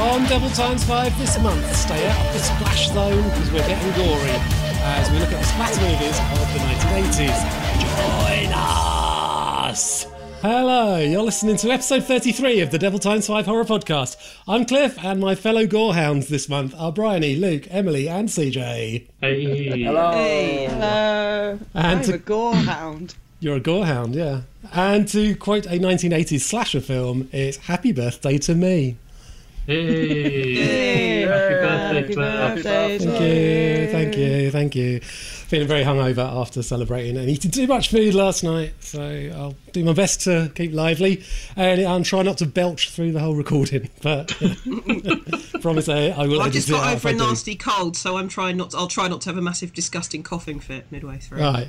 On Devil Times 5 this month, stay out of the splash zone because we're getting gory as we look at the splatter movies of the 1980s. Join us! Hello, you're listening to episode 33 of the Devil Times 5 Horror Podcast. I'm Cliff, and my fellow gorehounds this month are Bryony, Luke, Emily, and CJ. Hey. Hello. Hey, hello. And I'm to- a gorehound. You're a gorehound, yeah. And to quote a 1980s slasher film, it's Happy Birthday to Me. Hey. Happy birthday, Happy Claire. birthday Thank you, thank you, thank you. Feeling very hungover after celebrating and eating too much food last night, so I'll do my best to keep lively and I'll try not to belch through the whole recording. But promise I, I will. I edit just got out over if a I do. nasty cold, so I'm trying not. To, I'll try not to have a massive, disgusting coughing fit midway through. Right,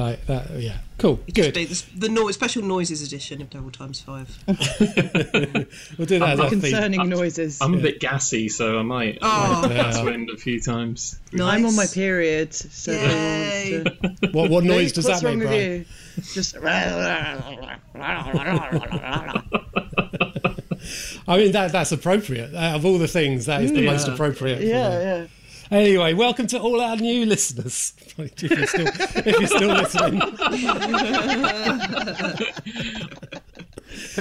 right, that, yeah, cool, good. be the, the no, special noises edition of Devil Times Five. We'll do that as our theme. Concerning noises. I'm a bit gassy, so I might, Oh. might pass wind a few times. Nice. I'm on my period, so Yay. What, what noise does What's that wrong make, with Brian? you? Just I mean, that that's appropriate. Out of all the things, that is the mm. Yeah. most appropriate. yeah, me. yeah. Anyway, welcome to all our new listeners. if you're still, if you're still listening,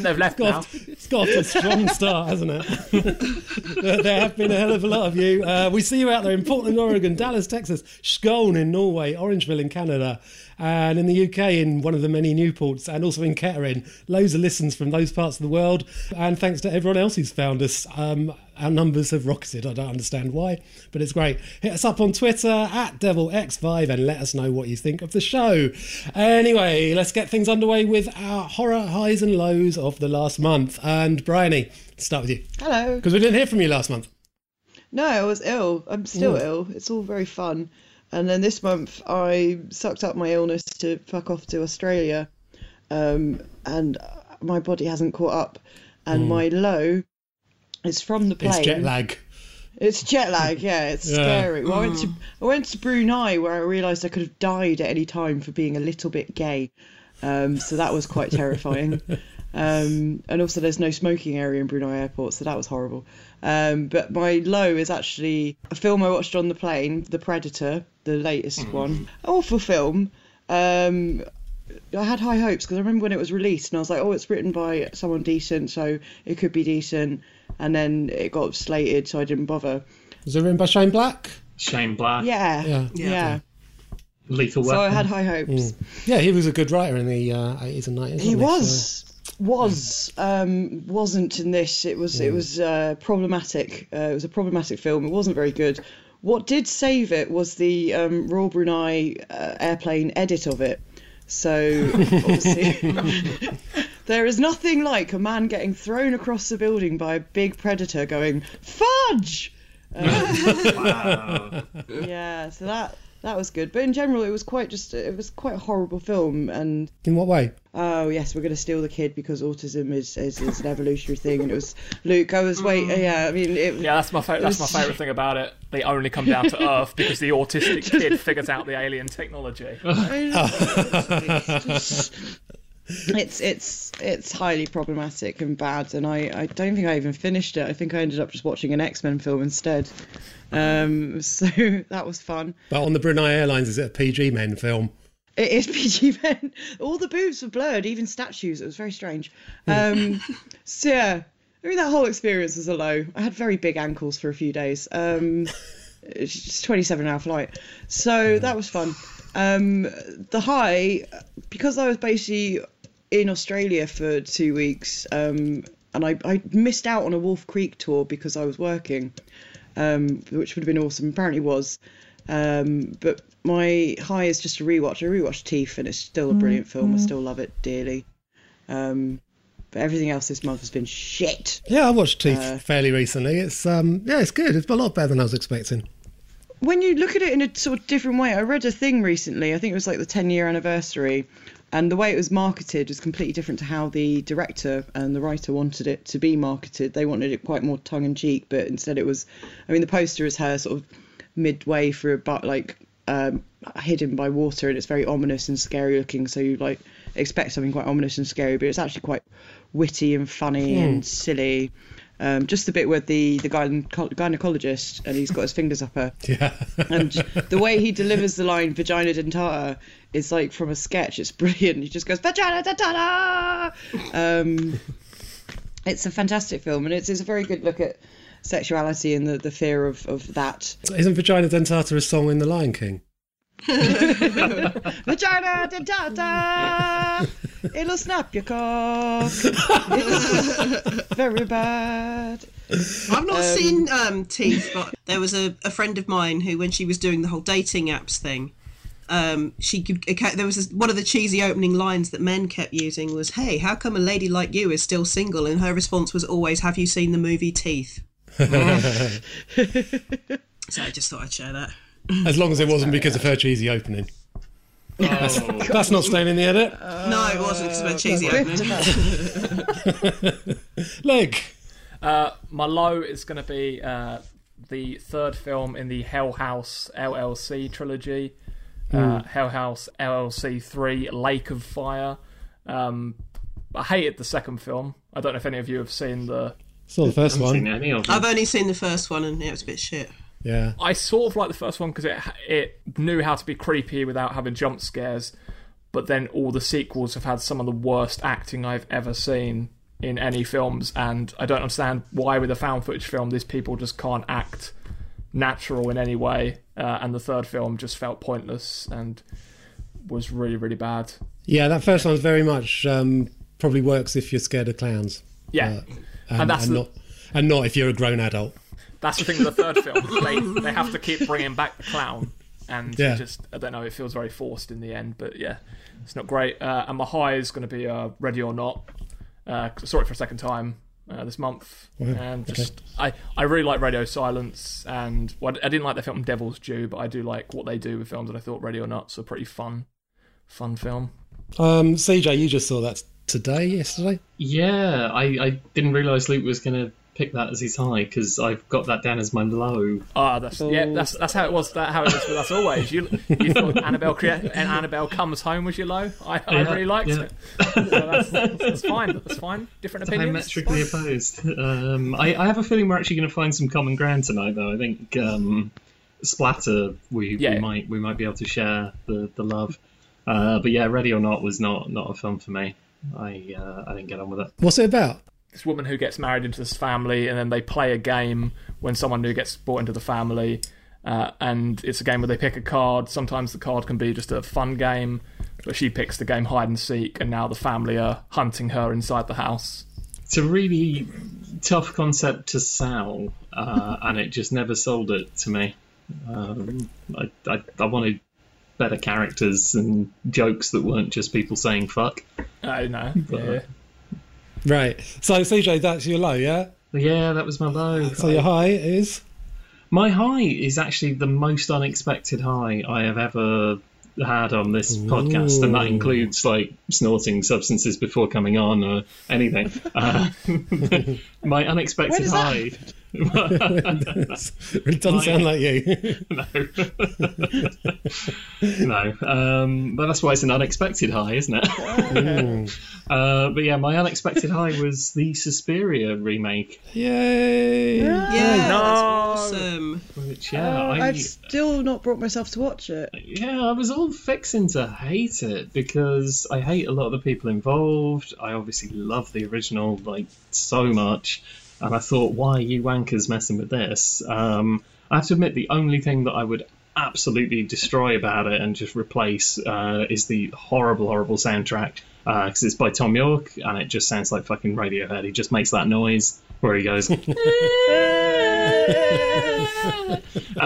they've left now. it's got a strong start, hasn't it? there have been a hell of a lot of you. Uh, we see you out there in Portland, Oregon, Dallas, Texas, Scone in Norway, Orangeville in Canada, and in the UK in one of the many Newports, and also in Kettering. Loads of listens from those parts of the world, and thanks to everyone else who's found us. Um, our numbers have rocketed. I don't understand why, but it's great. Hit us up on Twitter at DevilX5 and let us know what you think of the show. Anyway, let's get things underway with our horror highs and lows of the last month. And Bryony, start with you Hello. because we didn't hear from you last month. No, I was ill. I'm still ill. It's all very fun. And then this month, I sucked up my illness to fuck off to Australia, um, and my body hasn't caught up. And my low is from the plane. It's jet lag. It's jet lag, yeah, it's Yeah. scary. Well, I went to I went to Brunei where I realised I could have died at any time for being a little bit gay, um, so that was quite terrifying. Um, and also, there's no smoking area in Brunei airport, so that was horrible. Um, but my low is actually a film I watched on the plane, The Predator, the latest one. Awful film. Um, I had high hopes because I remember when it was released and I was like, oh, it's written by someone decent, so it could be decent. And then it got slated, so I didn't bother. Was it written by Shane Black? Shane Black, Yeah, Yeah. yeah. Yeah. Lethal So I had high hopes. Yeah, he was a good writer in the uh, 80s and 90s. He wasn't was was um wasn't in this. It was it was uh problematic. Uh, it was a problematic film. It wasn't very good. What did save it was the um royal brunei uh, airplane edit of it. So obviously there is nothing like a man getting thrown across the building by a big predator going fudge! Wow. yeah so that that was good but in general it was quite just it was quite a horrible film and In what way? oh yes, we're going to steal the kid because autism is, is, is an evolutionary thing. And it was Luke. I was wait, mm. yeah. I mean, it, Yeah, that's my fa- that's my favourite thing about it. They only come down to Earth because the autistic kid figures out the alien technology. it's it's it's it's highly problematic and bad. And I I don't think I even finished it. I think I ended up just watching an X Men film instead. Um, so that was fun. But on the Brunei Airlines, is it a PG men film? It is PG men. All the boobs were blurred, even statues. It was very strange. Um, so yeah, I mean that whole experience was a low. I had very big ankles for a few days. Um, it's just 27 hour flight, so that was fun. Um, the high, because I was basically in Australia for two weeks, um, and I, I missed out on a Wolf Creek tour because I was working, um, which would have been awesome. Apparently was. Um, but my high is just a rewatch. I rewatched Teeth, and it's still a brilliant film. I still love it dearly. Um, but everything else this month has been shit. Yeah, I watched Teeth Uh, fairly recently. It's um, yeah, it's good. It's a lot better than I was expecting. When you look at it in a sort of different way, I read a thing recently. I think it was like the 10 year anniversary, and the way it was marketed was completely different to how the director and the writer wanted it to be marketed. They wanted it quite more tongue in cheek, but instead it was. I mean, the poster is her sort of midway through a but like um, hidden by water, and it's very ominous and scary looking. So you like expect something quite ominous and scary, but it's actually quite witty and funny and silly. Um, just the bit where the the gyne- gynecologist and he's got his fingers up her, Yeah. and the way he delivers the line "vagina dentata" is like from a sketch. It's brilliant. He just goes "vagina dentata." Um, it's a fantastic film, and it's, it's a very good look at sexuality and the, the fear of, of that. Isn't Vagina Dentata a song in The Lion King? Vagina dentata, it'll snap your cock. It's very bad. I've not seen um, Teeth, but there was a, a friend of mine who, when she was doing the whole dating apps thing, um, she could. it There was this, one of the cheesy opening lines that men kept using was, "Hey, how come a lady like you is still single?" And her response was always, "Have you seen the movie Teeth?" so I just thought I'd share that. As long as it wasn't because of her cheesy opening. That's not staying in the edit. no, it wasn't because of a cheesy opening. Leg. Uh, my low is going to be uh, the third film in the Hell House LLC trilogy. Uh, Hell House LLC 3 Lake of Fire. Um, I hated the second film. I don't know if any of you have seen the. Saw the first Seen one. any of them. I've only seen the first one and it was a bit shit. Yeah. I sort of like the first one because it it knew how to be creepy without having jump scares, but then all the sequels have had some of the worst acting I've ever seen in any films, and I don't understand why with a found footage film these people just can't act natural in any way. Uh, and the third film just felt pointless and was really really bad. Yeah, that first one's very much um, probably works if you're scared of clowns. Yeah, And, And that's and the- not and not if you're a grown adult. That's the thing with the third film. They they have to keep bringing back the clown, and Yeah. just I don't know. It feels very forced in the end, but yeah, it's not great. Uh, and my high is going to be uh, Ready or Not. Uh, 'cause I saw it for a second time uh, this month, and just I I really like Radio Silence, and well, I didn't like the film Devil's Due, but I do like what they do with films, and I thought Ready or Not's a pretty fun fun film. Um, CJ, you just saw that today, yesterday. Yeah, I, I didn't realise Luke was going to pick that as his high because I've got that down as my low. Ah, that's yeah, that's that's how it was. That how it is with us always. You you thought Annabelle crea- and Annabelle comes home was your low. I, I Yeah, really liked yeah. it. So that's, that's, that's fine. That's fine. Different opinions. Diametrically opposed. Um, I, I have a feeling we're actually going to find some common ground tonight, though. I think um, splatter we, Yeah. we might we might be able to share the, the love. Uh, but yeah, Ready or Not was not not a film for me. I uh, I didn't get on with it. What's it about? This woman who gets married into this family, and then they play a game when someone new gets brought into the family. Uh, and it's a game where they pick a card. Sometimes the card can be just a fun game, but she picks the game hide and seek, and now the family are hunting her inside the house. It's a really tough concept to sell, uh, and it just never sold it to me. Um, I, I, I wanted better characters and jokes that weren't just people saying fuck. I know. Yeah. Right. So CJ, that's your low, yeah. Yeah, that was my low. So your high is My high is actually the most unexpected high I have ever had on this podcast, and that includes like snorting substances before coming on or anything. Uh, my unexpected high. that? High. it doesn't sound like you. no, um, but that's why it's an unexpected high, isn't it? uh, but yeah, my unexpected high was the Suspiria remake, Yay! Yeah, No. that's awesome. which yeah, Oh, I, I've still not brought myself to watch it. yeah, I was all fixing to hate it because I hate a lot of the people involved. I obviously love the original like so much, and I thought, why are you wankers messing with this? Um, I have to admit, the only thing that I would absolutely destroy about it and just replace uh, is the horrible, horrible soundtrack because it's by Thom Yorke and it just sounds like fucking Radiohead. He just makes that noise where he goes, and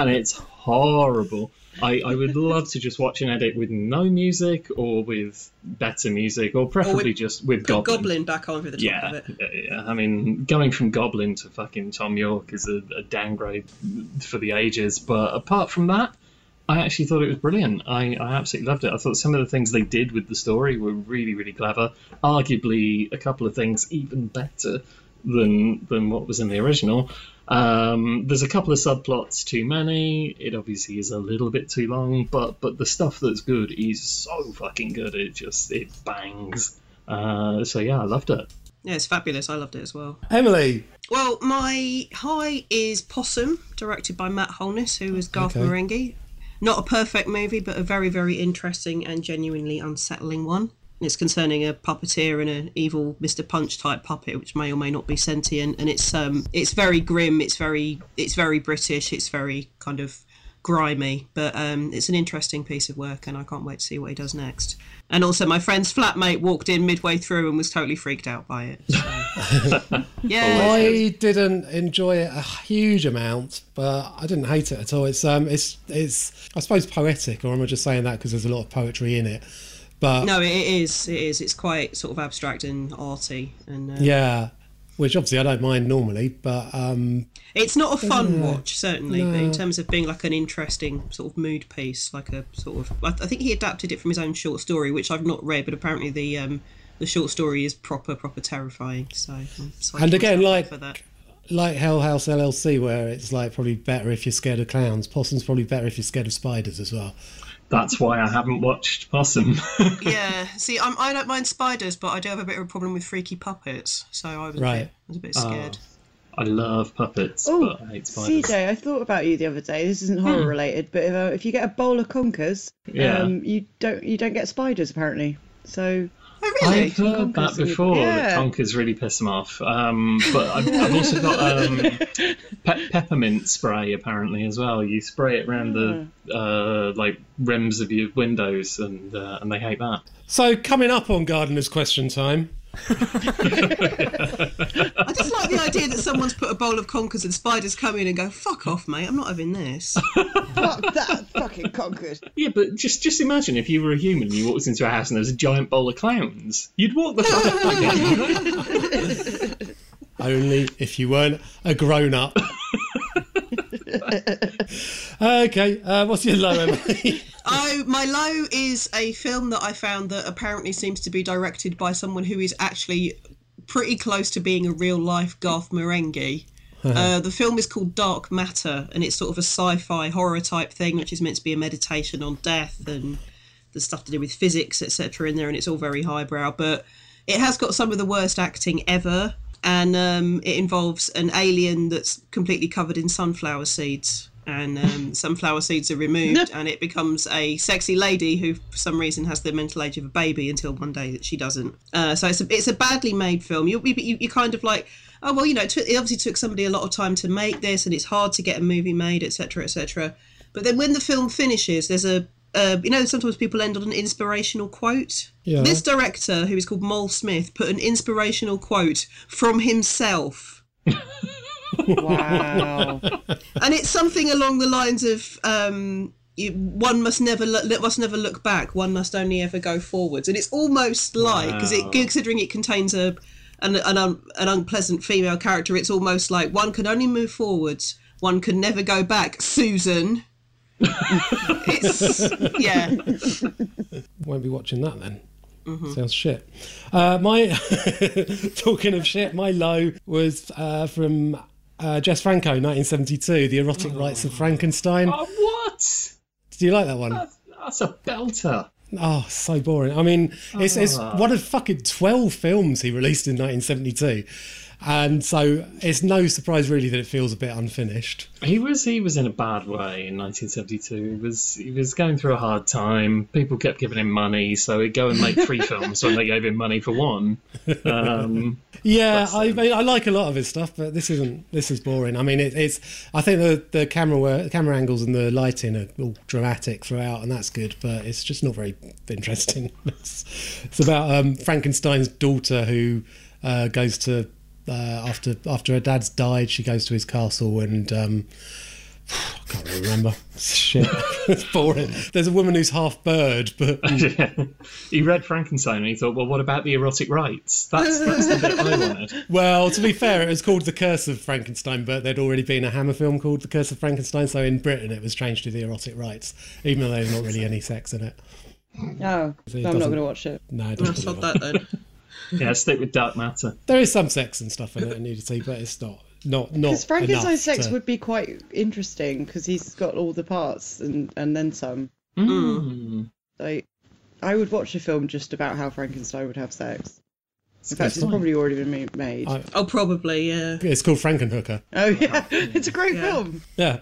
it's horrible. I, I would love to just watch an edit with no music or with better music or preferably with- just with Goblin. Goblin back on the top Yeah, of it. yeah, yeah. I mean, going from Goblin to fucking Thom Yorke is a, a downgrade for the ages. But apart from that, I actually thought it was brilliant. I, I absolutely loved it. I thought some of the things they did with the story were really, really clever. Arguably, a couple of things even better than than what was in the original. Um, there's a couple of subplots too many. It obviously is a little bit too long, but but the stuff that's good is so fucking good. It just it bangs. Uh, so yeah, I loved it. Yeah, it's fabulous. I loved it as well. Emily, Well, my high is Possum, directed by Matt Holness, who is Garth Okay. Marenghi. Not a perfect movie, but a very, very interesting and genuinely unsettling one. It's concerning a puppeteer and an evil Mr. Punch type puppet, which may or may not be sentient, and it's um, it's very grim. It's very, it's very British. It's very kind of grimy, but um, it's an interesting piece of work, and I can't wait to see what he does next. And also, my friend's flatmate walked in midway through and was totally freaked out by it. So. yeah, I didn't enjoy it a huge amount, but I didn't hate it at all. It's um, it's it's I suppose poetic, or am I just saying that because there's a lot of poetry in it? But No, it is. It is. It's quite sort of abstract and arty, and uh, yeah, which obviously I don't mind normally, but um, it's not a fun watch certainly. But in terms of being like an interesting sort of mood piece, like a sort of, I, think he adapted it from his own short story, which I've not read, but apparently the um the short story is proper, proper terrifying. So, And again, like- for that. like Hell House LLC, where it's like probably better if you're scared of clowns. Possum's probably better if you're scared of spiders as well. That's why I haven't watched Possum. yeah. See, I'm, I don't mind spiders, but I do have a bit of a problem with freaky puppets. So I was, a, bit, I was a bit scared. I love puppets, Oh, but I hate spiders. CJ, I thought about you the other day. This isn't horror related, but if, uh, if you get a bowl of conkers, Yeah. um, you don't you don't get spiders apparently. So oh, really? I've heard Conkers that before. Yeah. That conkers really piss them off. Um, but I've, I've also got um, pe- peppermint spray apparently as well. You spray it around the uh, like rims of your windows, and uh, and they hate that. So coming up on Gardener's Question Time. I just like the idea that someone's put a bowl of conkers and spiders come in and go, fuck off, mate, I'm not having this. fuck that fucking conkers. Yeah, but just just imagine if you were a human and you walked into a house and there was a giant bowl of clowns. You'd walk the fuck out. Only if you weren't a grown up. okay, uh, what's your low, Emily? Oh, my low is a film that I found that apparently seems to be directed by someone who is actually pretty close to being a real life Garth Marenghi. Uh, the film is called Dark Matter, and it's sort of a sci-fi horror type thing, which is meant to be a meditation on death and the stuff to do with physics, etc. in there, and it's all very highbrow. But it has got some of the worst acting ever, and um, it involves an alien that's completely covered in sunflower seeds. And um, sunflower seeds are removed, and it becomes a sexy lady who, for some reason, has the mental age of a baby until one day that she doesn't. Uh, so it's a, it's a badly made film. You, you, you kind of like, oh well, you know, it, took, it obviously took somebody a lot of time to make this, and it's hard to get a movie made, etc., etc. But then when the film finishes, there's a uh, you know, sometimes people end on an inspirational quote. Yeah. This director, who is called Mole Smith, put an inspirational quote from himself. Wow. and it's something along the lines of um, you, one must never look, must never look back. One must only ever go forwards. And it's almost like because it considering it contains a an an, un, an unpleasant female character, it's almost like one can only move forwards. One can never go back. Susan. it's yeah. Won't be watching that then. Mm-hmm. Sounds shit. Uh, my talking of shit, my low was uh, from uh, Jess Franco, 1972, The Erotic rites of Frankenstein. oh, what? Did you like that one? That's, that's a belter. Oh, so boring. I mean, it's, it's Ah. one of fucking 12 films he released in 1972. And so it's no surprise really that it feels a bit unfinished. He was he was in a bad way in 1972. He was he was going through a hard time. People kept giving him money, so he'd go and make three films when they gave him money for one. Um, Yeah, I, um, mean, I like a lot of his stuff, but this isn't. This is boring. I mean, it, it's. I think the the camera work, camera angles and the lighting are all dramatic throughout, and that's good. But it's just not very interesting. It's, it's about um, Frankenstein's daughter who uh, goes to uh, after after her dad's died. She goes to his castle and. Um, I can't really remember. Shit, it's boring. There's a woman who's half bird, but he read Frankenstein and he thought, well, what about the erotic rights? That's that's the bit I wanted. Well, to be fair, it was called The Curse of Frankenstein, but there'd already been a Hammer film called The Curse of Frankenstein, so in Britain it was changed to The Erotic Rites, even though there's not really any sex in it. Oh, So it no, I'm not going to watch it. No, it I doesn't sod really that then. Yeah, stick with Dark Matter. There is some sex and stuff in it, and nudity, but it's not not not. Because Frankenstein's sex to- would be quite interesting because he's got all the parts and and then some. Mm. Like, I would watch a film just about how Frankenstein would have sex. In fact, it's fine. probably already been made. I- Oh, probably, yeah. It's called Frankenhooker. oh yeah, it's a great Yeah. film. Yeah.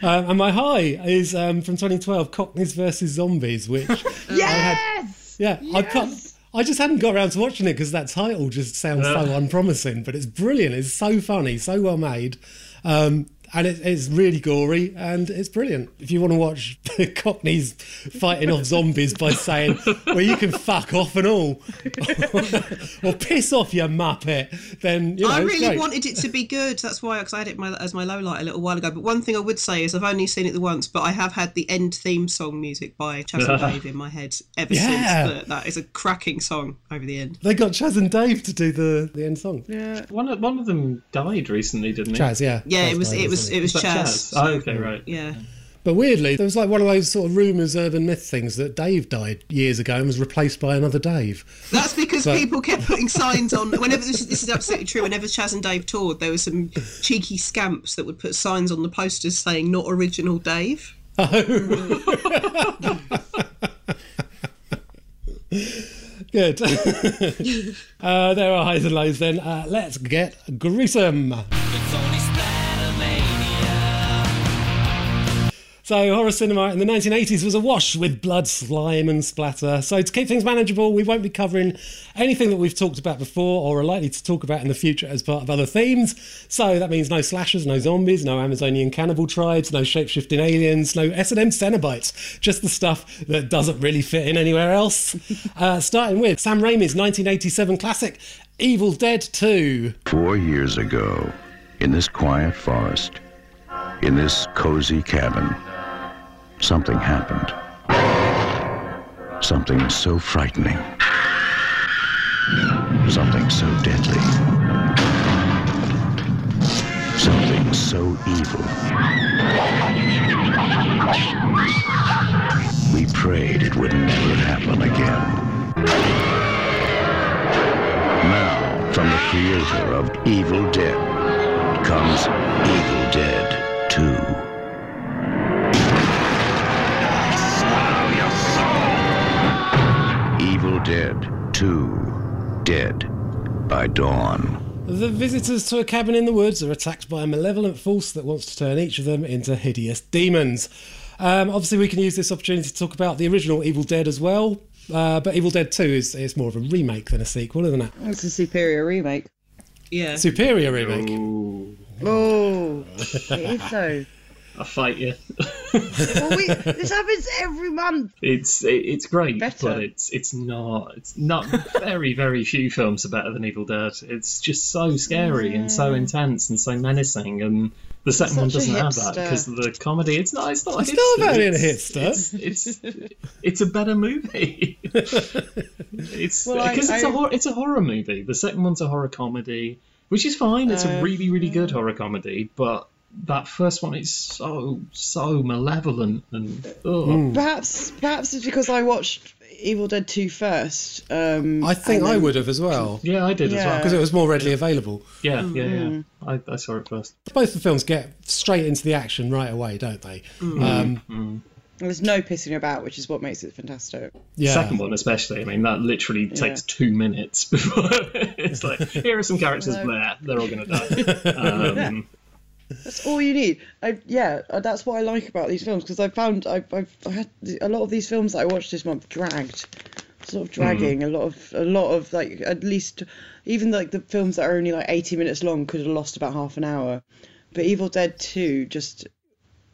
Um, and my high is um, from 2012, Cockneys versus Zombies, which Yes. yeah, I put, Yes! I just hadn't got around to watching it because that title just sounds so unpromising, but it's brilliant. It's so funny, so well made. Um, and it, it's really gory and it's brilliant. If you want to watch the Cockneys fighting off zombies by saying, well, you can fuck off and all, or piss off, you muppet, then, you know, I it's really great. wanted it to be good. That's why because I had it my, as my low light a little while ago. But one thing I would say is I've only seen it the once, but I have had the end theme song music by Chas and Dave in my head ever Yeah. since. That, that is a cracking song over the end. They got Chas and Dave to do the, the end song. Yeah. One of one of them died recently, didn't he? Chas, yeah. Yeah, Chas it was died it was recently. it was Is that Chas. Chas? Oh, okay, right. Yeah. But weirdly, there was like one of those sort of rumours, urban myth things that Dave died years ago and was replaced by another Dave. That's because So- people kept putting signs on. Whenever this, this is absolutely true. Whenever Chas and Dave toured, there were some cheeky scamps that would put signs on the posters saying "Not original Dave." Oh. Good. uh, there are highs and lows then. Uh, let's get gruesome. So, horror cinema in the 1980s was awash with blood, slime, and splatter. So, to keep things manageable, we won't be covering anything that we've talked about before or are likely to talk about in the future as part of other themes. So, that means no slashers, no zombies, no Amazonian cannibal tribes, no shape-shifting aliens, no S&M Cenobites. Just the stuff that doesn't really fit in anywhere else. uh, starting with Sam Raimi's 1987 classic, Evil Dead 2. Four years ago, in this quiet forest, in this cozy cabin, something happened. Something so frightening. Something so deadly. Something so evil. We prayed it would never happen again. Now, from the creator of Evil Dead comes Evil Dead 2. Dead 2 Dead by Dawn. The visitors to a cabin in the woods are attacked by a malevolent force that wants to turn each of them into hideous demons. Um, obviously, we can use this opportunity to talk about the original Evil Dead as well. Uh, but Evil Dead 2 is, is more of a remake than a sequel, isn't it? It's a superior remake. Yeah. Superior remake. Ooh, Oh, it is so. I fight you. Well, we, this happens every month. It's it, it's great, Better. but it's it's not. It's not. very very few films are better than Evil Dead. It's just so scary and so intense and so menacing. And the second one doesn't have that because the comedy. It's not. It's not. a It's not about being a it's- hipster. It's it's, it's a better movie. it's Well, because it's a I- hor- it's a horror movie. The second one's a horror comedy, which is fine. It's a Uh, really really good horror comedy, but. That first one is so so malevolent and ugh. Perhaps, perhaps it's because I watched Evil Dead 2 first. Um, I think and I then- would have as well. Yeah, I did as well. Because it was more readily available. Yeah, yeah, yeah. I, I saw it first. Both the films get straight into the action right away, don't they? Um, There's no pissing about, which is what makes it fantastic. yeah. Second one, especially. I mean, that literally takes two minutes before it's like, here are some characters there. They're all going to die. Um, That's all you need. I, yeah, uh, that's what I like about these films because I found I've, I've I had a lot of these films that I watched this month dragged, sort of dragging. A lot of a lot of like at least even like the films that are only like 80 minutes long could have lost about half an hour. But Evil Dead 2 just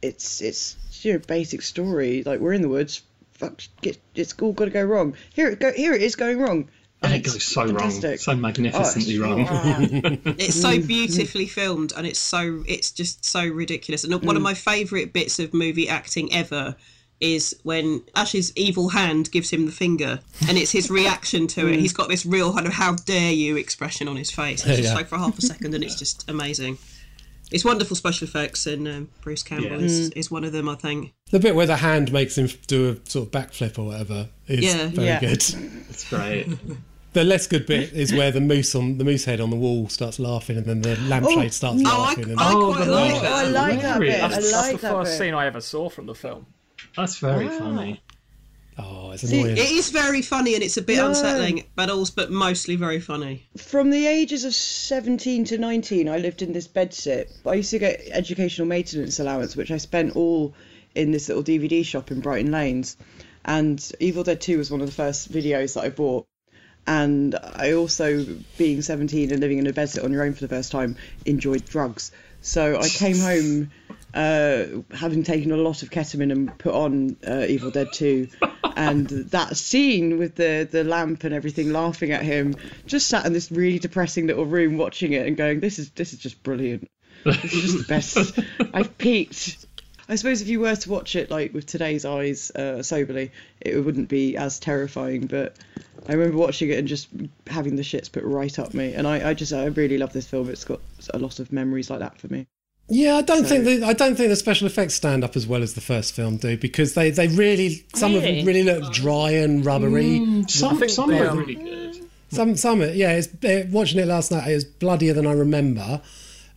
it's it's you know basic story like we're in the woods. Fuck, get, it's all got to go wrong. Here it go. Here it is going wrong. And it goes so fantastic. wrong. So Oh, magnificently it's- wrong. It's so mm-hmm. beautifully filmed, and it's so it's just so ridiculous. And one of mm. my favourite bits of movie acting ever is when Ash's evil hand gives him the finger, and it's his reaction to it. Mm. He's got this real kind of "how dare you" expression on his face. It's just Yeah. like for half a second, and it's just amazing. It's wonderful special effects, and um, Bruce Campbell Yeah. is, is one of them. I think. The bit where the hand makes him do a sort of backflip or whatever is Yeah. very Yeah. good. It's great. the less good bit is where the moose on the moose head on the wall starts laughing, and then the lampshade starts Oh, I, laughing. and I Oh, quite like laugh. that. Oh, I like that Really? bit. I That's- That's the that first bit. scene I ever saw from the film. That's very Ah. funny. oh, it's See, annoying. It is very funny and it's a bit No. unsettling, but also but mostly very funny. From the ages of 17 to 19, I lived in this bedsit. I used to get educational maintenance allowance, which I spent all in this little DVD shop in Brighton Lanes. And Evil Dead 2 was one of the first videos that I bought. And I also, being 17 and living in a bedsit on your own for the first time, enjoyed drugs. So I came home uh, having taken a lot of ketamine and put on uh, Evil Dead 2. And that scene with the, the lamp and everything laughing at him, just sat in this really depressing little room watching it and going, this is this is just brilliant. This is just the best. I've peaked. I suppose if you were to watch it like with today's eyes uh, soberly, it wouldn't be as terrifying. But I remember watching it and just having the shits put right up me. And I, I just I really love this film. It's got a lot of memories like that for me. Yeah, I don't So- think the, I don't think the special effects stand up as well as the first film do because they, they really some of them really look dry and rubbery. Some, think some are really good. Some some yeah, it's uh, watching it last night. It was bloodier than I remember,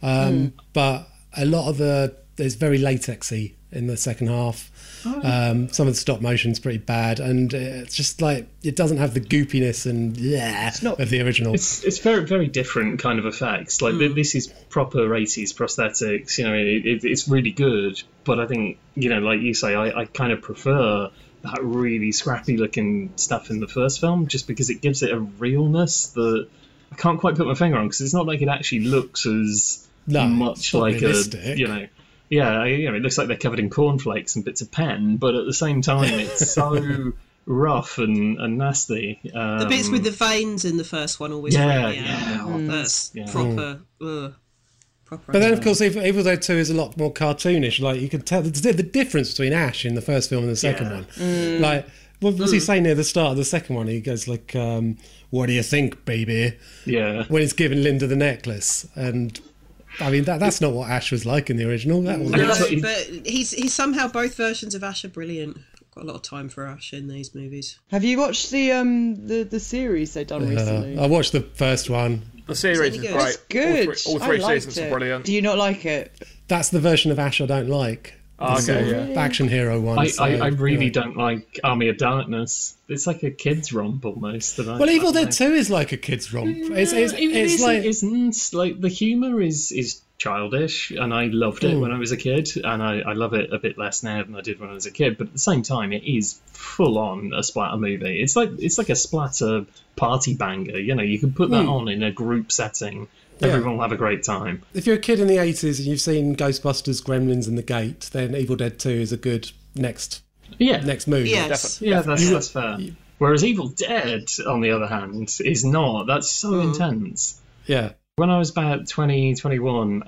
um, but a lot of the it's very latexy in the second half. Um, some of the stop motion's pretty bad, and uh, it's just like it doesn't have the goopiness and yeah not- of the original. It's it's very very different kind of effects. Like th this is proper eighties prosthetics. You know, it, it, it's really good. But I think you know, like you say, I, I kind of prefer that really scrappy looking stuff in the first film, just because it gives it a realness that I can't quite put my finger on. Because it's not like it actually looks as No, much like realistic. a you know. Yeah, you know, it looks like they're covered in cornflakes and bits of pen, but at the same time, it's so rough and, and nasty. Um, The bits with the veins in the first one always Yeah, freak me yeah. Mm. That's Yeah. proper. Ugh, proper. But then, of course, Evil, Evil Dead 2 is a lot more cartoonish. Like, you can tell the, the difference between Ash in the first film and the second Yeah. one. Mm. Like, what was he saying near the start of the second one? He goes, like, um, what do you think, baby? Yeah. When he's giving Linda the necklace. And, I mean, that that's not what Ash was like in the original. That was no, that's but he's he's somehow both versions of Ash are brilliant. Got a lot of time for Ash in these movies. Have you watched the um the, the series they've done recently? Uh, I watched the first one. The series is good? great. It's Good. All three, all I liked seasons it. are brilliant. Do you not like it? That's the version of Ash I don't like. Oh, okay, sort yeah. Action hero one. I, so, I, I really yeah. don't like Army of Darkness. It's like a kids' romp almost. And I, Well, Evil I Dead 2 is like a kid's romp. It's, it's, It it's isn't, like. isn't like the humor is is childish, and I loved it Mm. when I was a kid, and I, I love it a bit less now than I did when I was a kid. But at the same time, it is full on a splatter movie. It's like it's like a splatter party banger. You know, you can put that on in a group setting. Everyone will have a great time. if you're a kid in the 80s and you've seen Ghostbusters, Gremlins, and The Gate, then Evil Dead 2 is a good next Yeah, next movie. Yes. Yeah, that's, that's fair. Whereas Evil Dead, on the other hand, is not. That's so intense. Yeah. When I was about 20, 21, uh,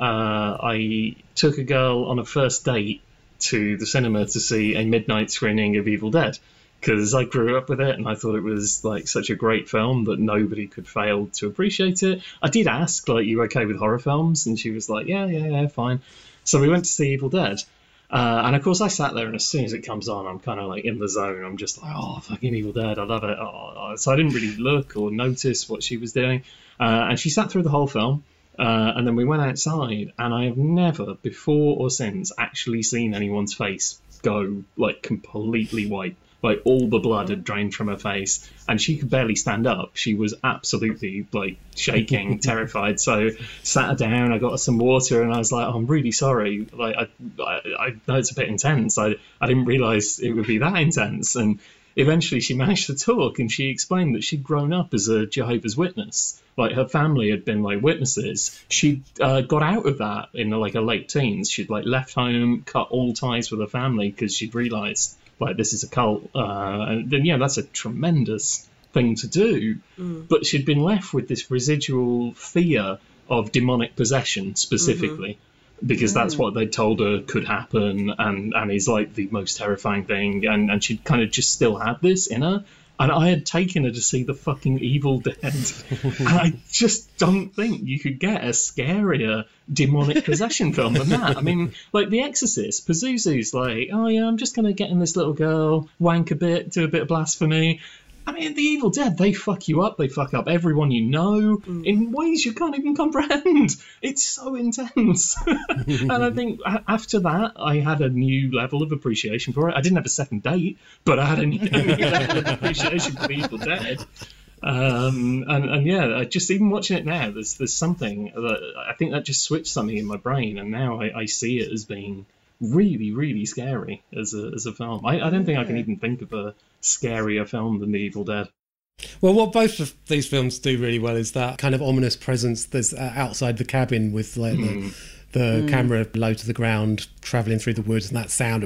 I took a girl on a first date to the cinema to see a midnight screening of Evil Dead because I grew up with it and I thought it was like such a great film that nobody could fail to appreciate it. I did ask, like, you okay with horror films? And she was like, yeah, yeah, yeah, fine. So we went to see Evil Dead. Uh, and of course, I sat there, and as soon as it comes on, I'm kind of like in the zone. I'm just like, oh, fucking Evil Dead, I love it. Oh, oh. So I didn't really look or notice what she was doing. Uh, and she sat through the whole film. Uh, and then we went outside, and I have never, before or since, actually seen anyone's face go like completely white. Like all the blood had drained from her face, and she could barely stand up. She was absolutely like shaking, terrified. So sat her down. I got her some water, and I was like, oh, "I'm really sorry. Like I, I, I know it's a bit intense. I, I didn't realize it would be that intense." And eventually, she managed to talk, and she explained that she'd grown up as a Jehovah's Witness. Like her family had been like witnesses. She uh, got out of that in like her late teens. She'd like left home, cut all ties with her family because she'd realised like this is a cult. Uh, and then yeah, that's a tremendous thing to do. Mm. But she'd been left with this residual fear of demonic possession specifically. Mm-hmm. Because that's mm. what they told her could happen, and, and is like the most terrifying thing, and, and she'd kind of just still had this in her. And I had taken her to see the fucking Evil Dead, and I just don't think you could get a scarier demonic possession film than that. I mean, like The Exorcist, Pazuzu's like, oh yeah, I'm just gonna get in this little girl, wank a bit, do a bit of blasphemy. I mean, The Evil Dead, they fuck you up. They fuck up everyone you know in ways you can't even comprehend. It's so intense. and I think after that, I had a new level of appreciation for it. I didn't have a second date, but I had a new, a new level of appreciation for The Evil Dead. Um, and, and yeah, just even watching it now, there's there's something that I think that just switched something in my brain, and now I, I see it as being really, really scary as a as a film. I, I don't think I can even think of a scarier film than The Evil Dead. Well, what both of these films do really well is that kind of ominous presence that's uh, outside the cabin with like the, the camera low to the ground, traveling through the woods, and that sound.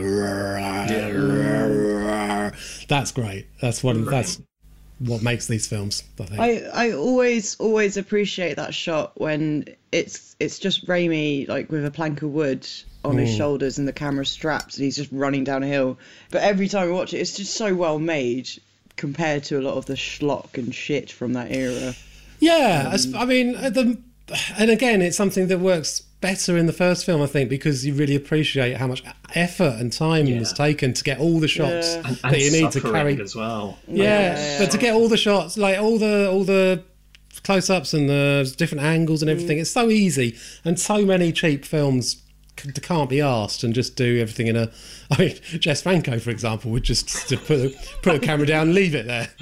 That's great. That's one. That's what makes these films. I think. I, I always always appreciate that shot when it's it's just Raimi like with a plank of wood on his shoulders and the camera straps and he's just running down a hill. But every time I watch it, it's just so well made compared to a lot of the schlock and shit from that era. Yeah, as- I mean, uh, the, and again, it's something that works better in the first film, I think, because you really appreciate how much effort and time was taken to get all the shots Yeah. And, that you need to suffering carry. as well. Yeah, but to get all the shots, like all the all the close-ups and the different angles and mm. everything, it's so easy. And so many cheap films can't be asked and just do everything in a. I mean, Jess Franco, for example, would just to put a, put a camera down and leave it there.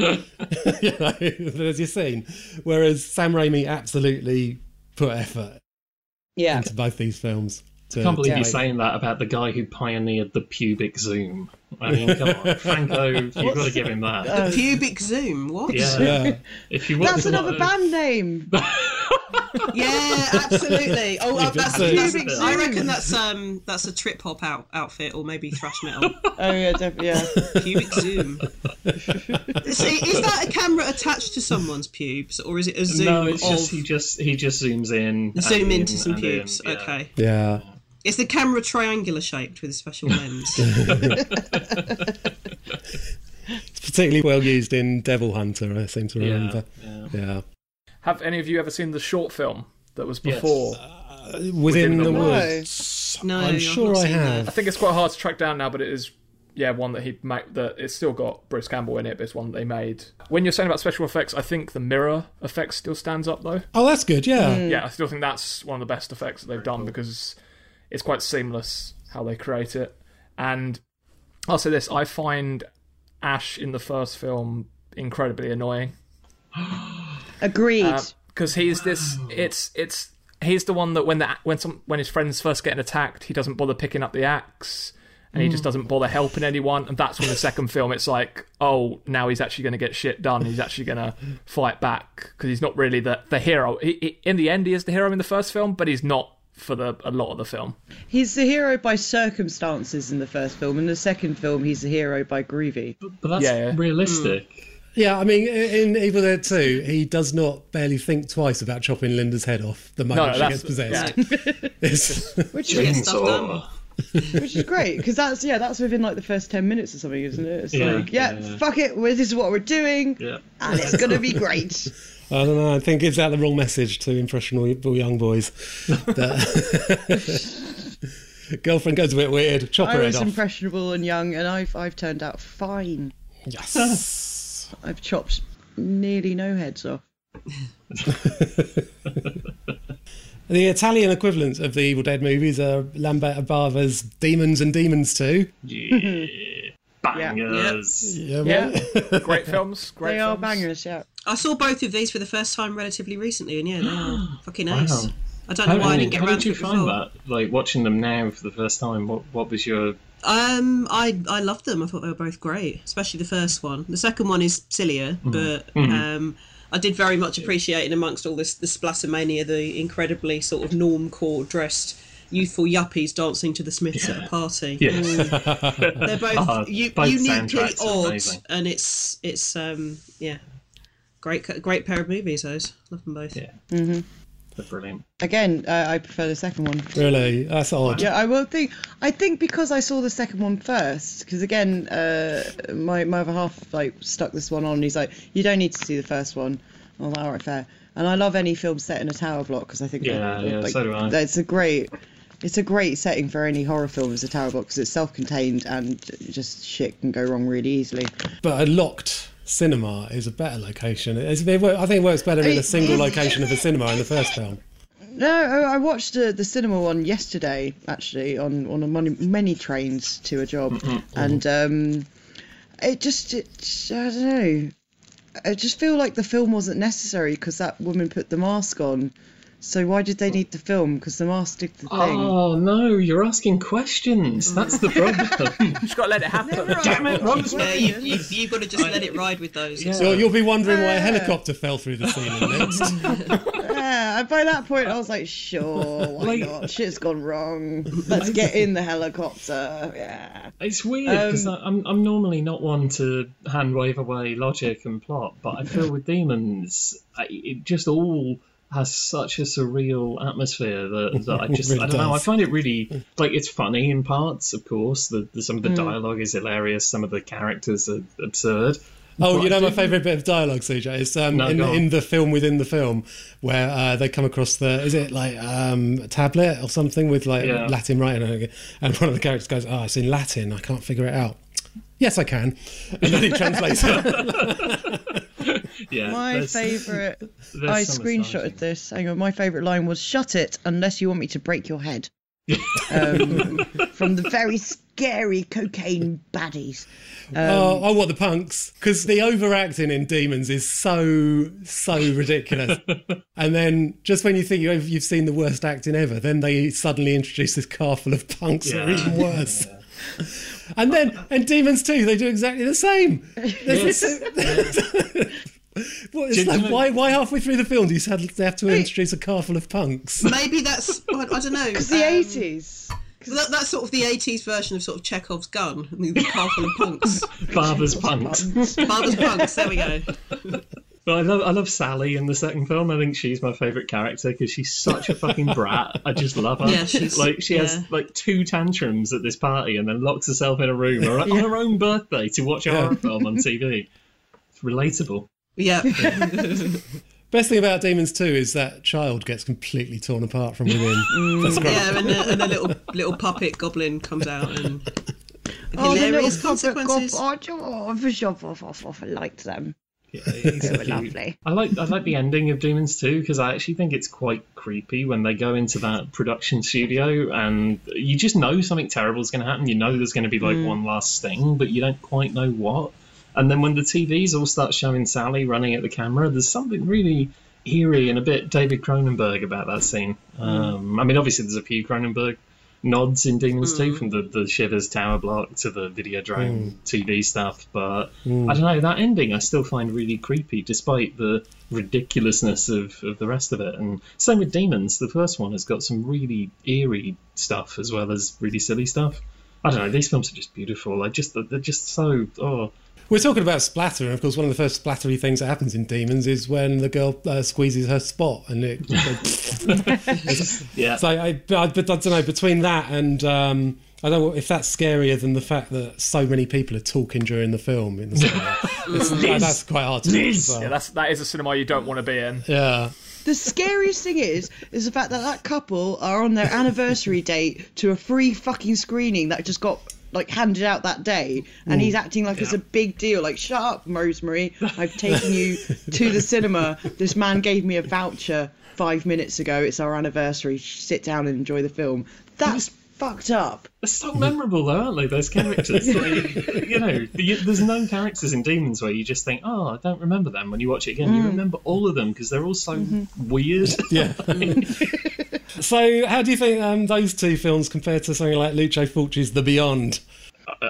you know, there's your scene. Whereas Sam Raimi absolutely put effort Yeah. into both these films. To, I can't believe you're make- saying that about the guy who pioneered the pubic zoom. I mean, come on, Franco, you've got to give him that. The pubic zoom. What? Yeah. Yeah. If you want That's to- another band name. Yeah, absolutely. Oh, uh, Pubic that's, zoom. that's I reckon that's um that's a trip hop out outfit or maybe thrash metal. Oh yeah, definitely. Yeah. Pubic zoom. is, is that a camera attached to someone's pubes or is it a zoom no, it's of just he just he just zooms in, and zoom in into some and in, pubes? yeah. Okay. Yeah. Is the camera triangular shaped with a special lens? It's particularly well used in Devil Hunter, I seem to remember. yeah. Yeah. Have any of you ever seen the short film that was Yes. before? Uh, within, Within the, the Woods. No, I'm sure I seen have. I think it's quite hard to track down now, but it is yeah one that he made. That it's still got Bruce Campbell in it, but it's one that they made. When you're saying about special effects, I think the mirror effect still stands up though. Oh, that's good. Yeah. Yeah, I still think that's one of the best effects that they've done because it's quite seamless how they create it. And I'll say this: I find Ash in the first film incredibly annoying. Agreed. Uh, because he's this it's it's he's the one that when the when some when his friends first getting attacked he doesn't bother picking up the axe and he just mm. doesn't bother helping anyone and that's when the second film it's like oh now he's actually going to get shit done he's actually going to fight back because he's not really the the hero he, he, in the end he is the hero in the first film but he's not for the a lot of the film He's the hero by circumstances in the first film. In the second film, he's the hero by Groovy. But that's Yeah, yeah. realistic. Mm. Yeah, I mean, in Evil Dead 2, he does not barely think twice about chopping Linda's head off the moment no she gets possessed. yeah. Which is, stuff done. Which is great because that's yeah that's within like the first 10 minutes or something isn't it it's Yeah, like yeah, yeah, yeah. fuck it this is what we're doing Yeah. and it's gonna be great I don't know, I think gives out the wrong message to impressionable young boys. That- Girlfriend goes a bit weird, chop I her head was off. impressionable and young and I've I've turned out fine yes. I've chopped nearly no heads off The Italian equivalents of the Evil Dead movies are Lamberto Bava's Demons and Demons 2. Yeah. Bangers. Yeah, Yeah. mate. great films great they are bangers yeah I saw both of these for the first time relatively recently, and yeah, they are fucking Wow. ace. I don't know How, why I didn't get around to it. how did you find before. that? Like watching them now for the first time. What what was your? Um, I I loved them. I thought they were both great, especially the first one. The second one is sillier, but um, I did very much appreciate, in amongst all this the splattermania, the incredibly sort of normcore dressed youthful yuppies dancing to the Smiths at a party. Yes. They're both Oh, u- both uniquely odd, and it's it's um yeah, great great pair of movies. Those love them both. Yeah. They're brilliant. again uh, I prefer the second one Really? That's odd. Yeah, I will think. I think because I saw the second one first, because again, uh, my my other half like stuck this one on. He's like, "You don't need to see the first one." I was like, "All right, fair." And I love any film set in a tower block because I think Yeah, that- yeah, like, so do I. That's a great. It's a great setting for any horror film as a tower block because it's self-contained and just shit can go wrong really easily. But a locked cinema is a better location. It's, it, I think it works better in a single location of a cinema in the first film. No, I I watched uh, the cinema one yesterday, actually, on on a many, many trains to a job, and um, it just, it, I don't know, I just feel like the film wasn't necessary because that woman put the mask on. So why did they need the film? Because the mask did the thing. Oh no, you're asking questions. That's the problem. You just got to let it happen. Damn it, Ron. Yeah, you, you, you've got to just let it ride with those. Yeah. So you'll be wondering why a uh. helicopter fell through the ceiling next. Yeah, and by that point I was like, sure, why Like- not? Shit's gone wrong. Let's get in the helicopter. Yeah. It's weird because Um, I'm I'm normally not one to hand wave away logic and plot, but I feel with demons, I, it just all has such a surreal atmosphere that, that I just really I don't know. I find it really like it's funny in parts, of course. The, the some of the Hmm. dialogue is hilarious. Some of the characters are absurd. Oh, you know my favourite bit of dialogue, CJ, is um, No, in, in the film within the film where uh, they come across the is it like um, a tablet or something with like Yeah. Latin writing, on it, and one of the characters goes, "Oh, it's in Latin. I can't figure it out." Yes, I can, and then he translates it. Yeah, My there's- favourite. there's I screenshotted astonishing- this. Hang on, my favourite line was "Shut it, unless you want me to break your head." um, from the very scary cocaine baddies. oh, oh, what the punks? Because the overacting in Demons is so so ridiculous, and then just when you think you've, you've seen the worst acting ever, then they suddenly introduce this car full of punks that are even worse. And then, and Demons too, they do exactly the same. There's this- What, it's Do like, why, why halfway through the film do you suddenly have to introduce a car full of punks? Maybe that's I, I don't know. It's the um, eighties. That, that's sort of the 80s version of sort of Chekhov's gun. I mean, the car full of punks. Bava's punks. Bava's punks. There we go. But I love I love Sally in the second film. I think she's my favourite character because she's such a fucking brat. I just love her. Yeah, she's- like she yeah. has like two tantrums at this party and then locks herself in a room or- on her own birthday to watch a horror film on TV. It's relatable. Yeah. Best thing about Demons 2 is that child gets completely torn apart from within. Mm. That's great. Yeah, and a, and a little little puppet goblin comes out and Oh, the hilarious little puppet consequences. gob- Oh, I wish I've- I've- I've- I've- I liked them. Yeah, They were lovely. I like I like the ending of Demons 2 because I actually think it's quite creepy when they go into that production studio and you just know something terrible is going to happen. You know there's going to be like one last sting, but you don't quite know what. And then when the TVs all start showing Sally running at the camera, there's something really eerie and a bit David Cronenberg about that scene. Um, I mean, obviously there's a few Cronenberg nods in Demons 2 from mm. the, the Shivers Tower block to the video Videodrome mm. TV stuff, but mm. I don't know, that ending I still find really creepy despite the ridiculousness of, of the rest of it. And same with Demons, the first one has got some really eerie stuff as well as really silly stuff. I don't know, these films are just beautiful. I just they're just so oh We're talking about splatter, and of course, one of the first splattery things that happens in Demons is when the girl uh, squeezes her spot, and it. yeah. so I, I, I don't know between that and um, I don't know if that's scarier than the fact that so many people are talking during the film in the cinema. It's- Liz. that's quite hard to watch as well. Yeah, that's that is a cinema you don't want to be in. Yeah. The scariest thing is, is the fact that that couple are on their anniversary date to a free fucking screening that just got like handed out that day, and he's mm. acting like it's a big deal. Like, shut up, Rosemary! I've taken you to the cinema. This man gave me a voucher five minutes ago. It's our anniversary. Sit down and enjoy the film. That's fucked up. They're so memorable, though, aren't they? Those characters, like, you know, you- there's no characters in Demons where you just think, "Oh, I don't remember them." When you watch it again, you remember all of them because they're all so weird. Yeah. so, how do you think um, those two films compare to something like Lucio Fulci's The Beyond?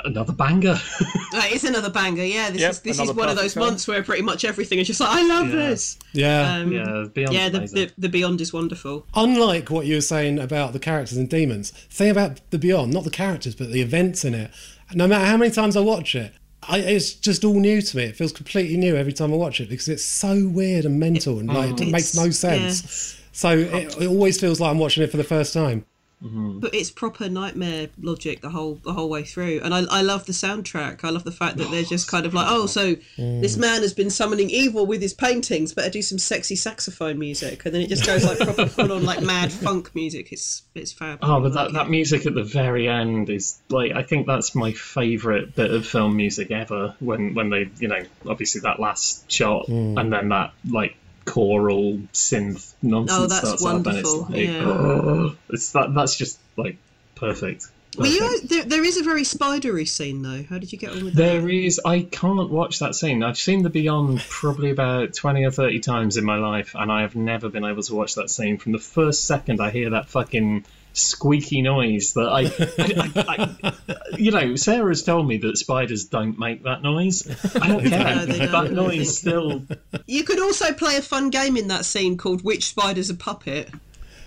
Another banger. That is another banger. Yeah, this Yep, is this is one of those film. months where pretty much everything is just like, I love Yeah. this. Yeah. Um, yeah, Beyond. yeah, the, the the Beyond is wonderful. Unlike what you were saying about the characters and Demons, the thing about The Beyond, not the characters, but the events in it, no matter how many times I watch it, I, it's just all new to me. It feels completely new every time I watch it because it's so weird and mental and like, it makes no It's- sense. So it, it always feels like I'm watching it for the first time. Mm-hmm. but it's proper nightmare logic the whole the whole way through. And I I love the soundtrack. I love the fact that they're just kind of like, oh, so this man has been summoning evil with his paintings. Better do some sexy saxophone music, and then it just goes like proper full on like mad funk music. It's it's fab. Oh, but that, like that it. music at the very end is like I think that's my favourite bit of film music ever. When when they you know obviously that last shot and then that like choral synth nonsense Oh, that's starts up and it's wonderful, like yeah. oh, it's that that's just like perfect. Well, you know, there, there is a very spidery scene though. How did you get on with that? There is. I can't watch that scene. I've seen The Beyond probably about 20 or 30 times in my life, and I have never been able to watch that scene. From the first second I hear that fucking squeaky noise that I, I, I, I you know, Sarah's told me that spiders don't make that noise. I don't care. No, that don't. noise still. You could also play a fun game in that scene called "Which Spider's a Puppet."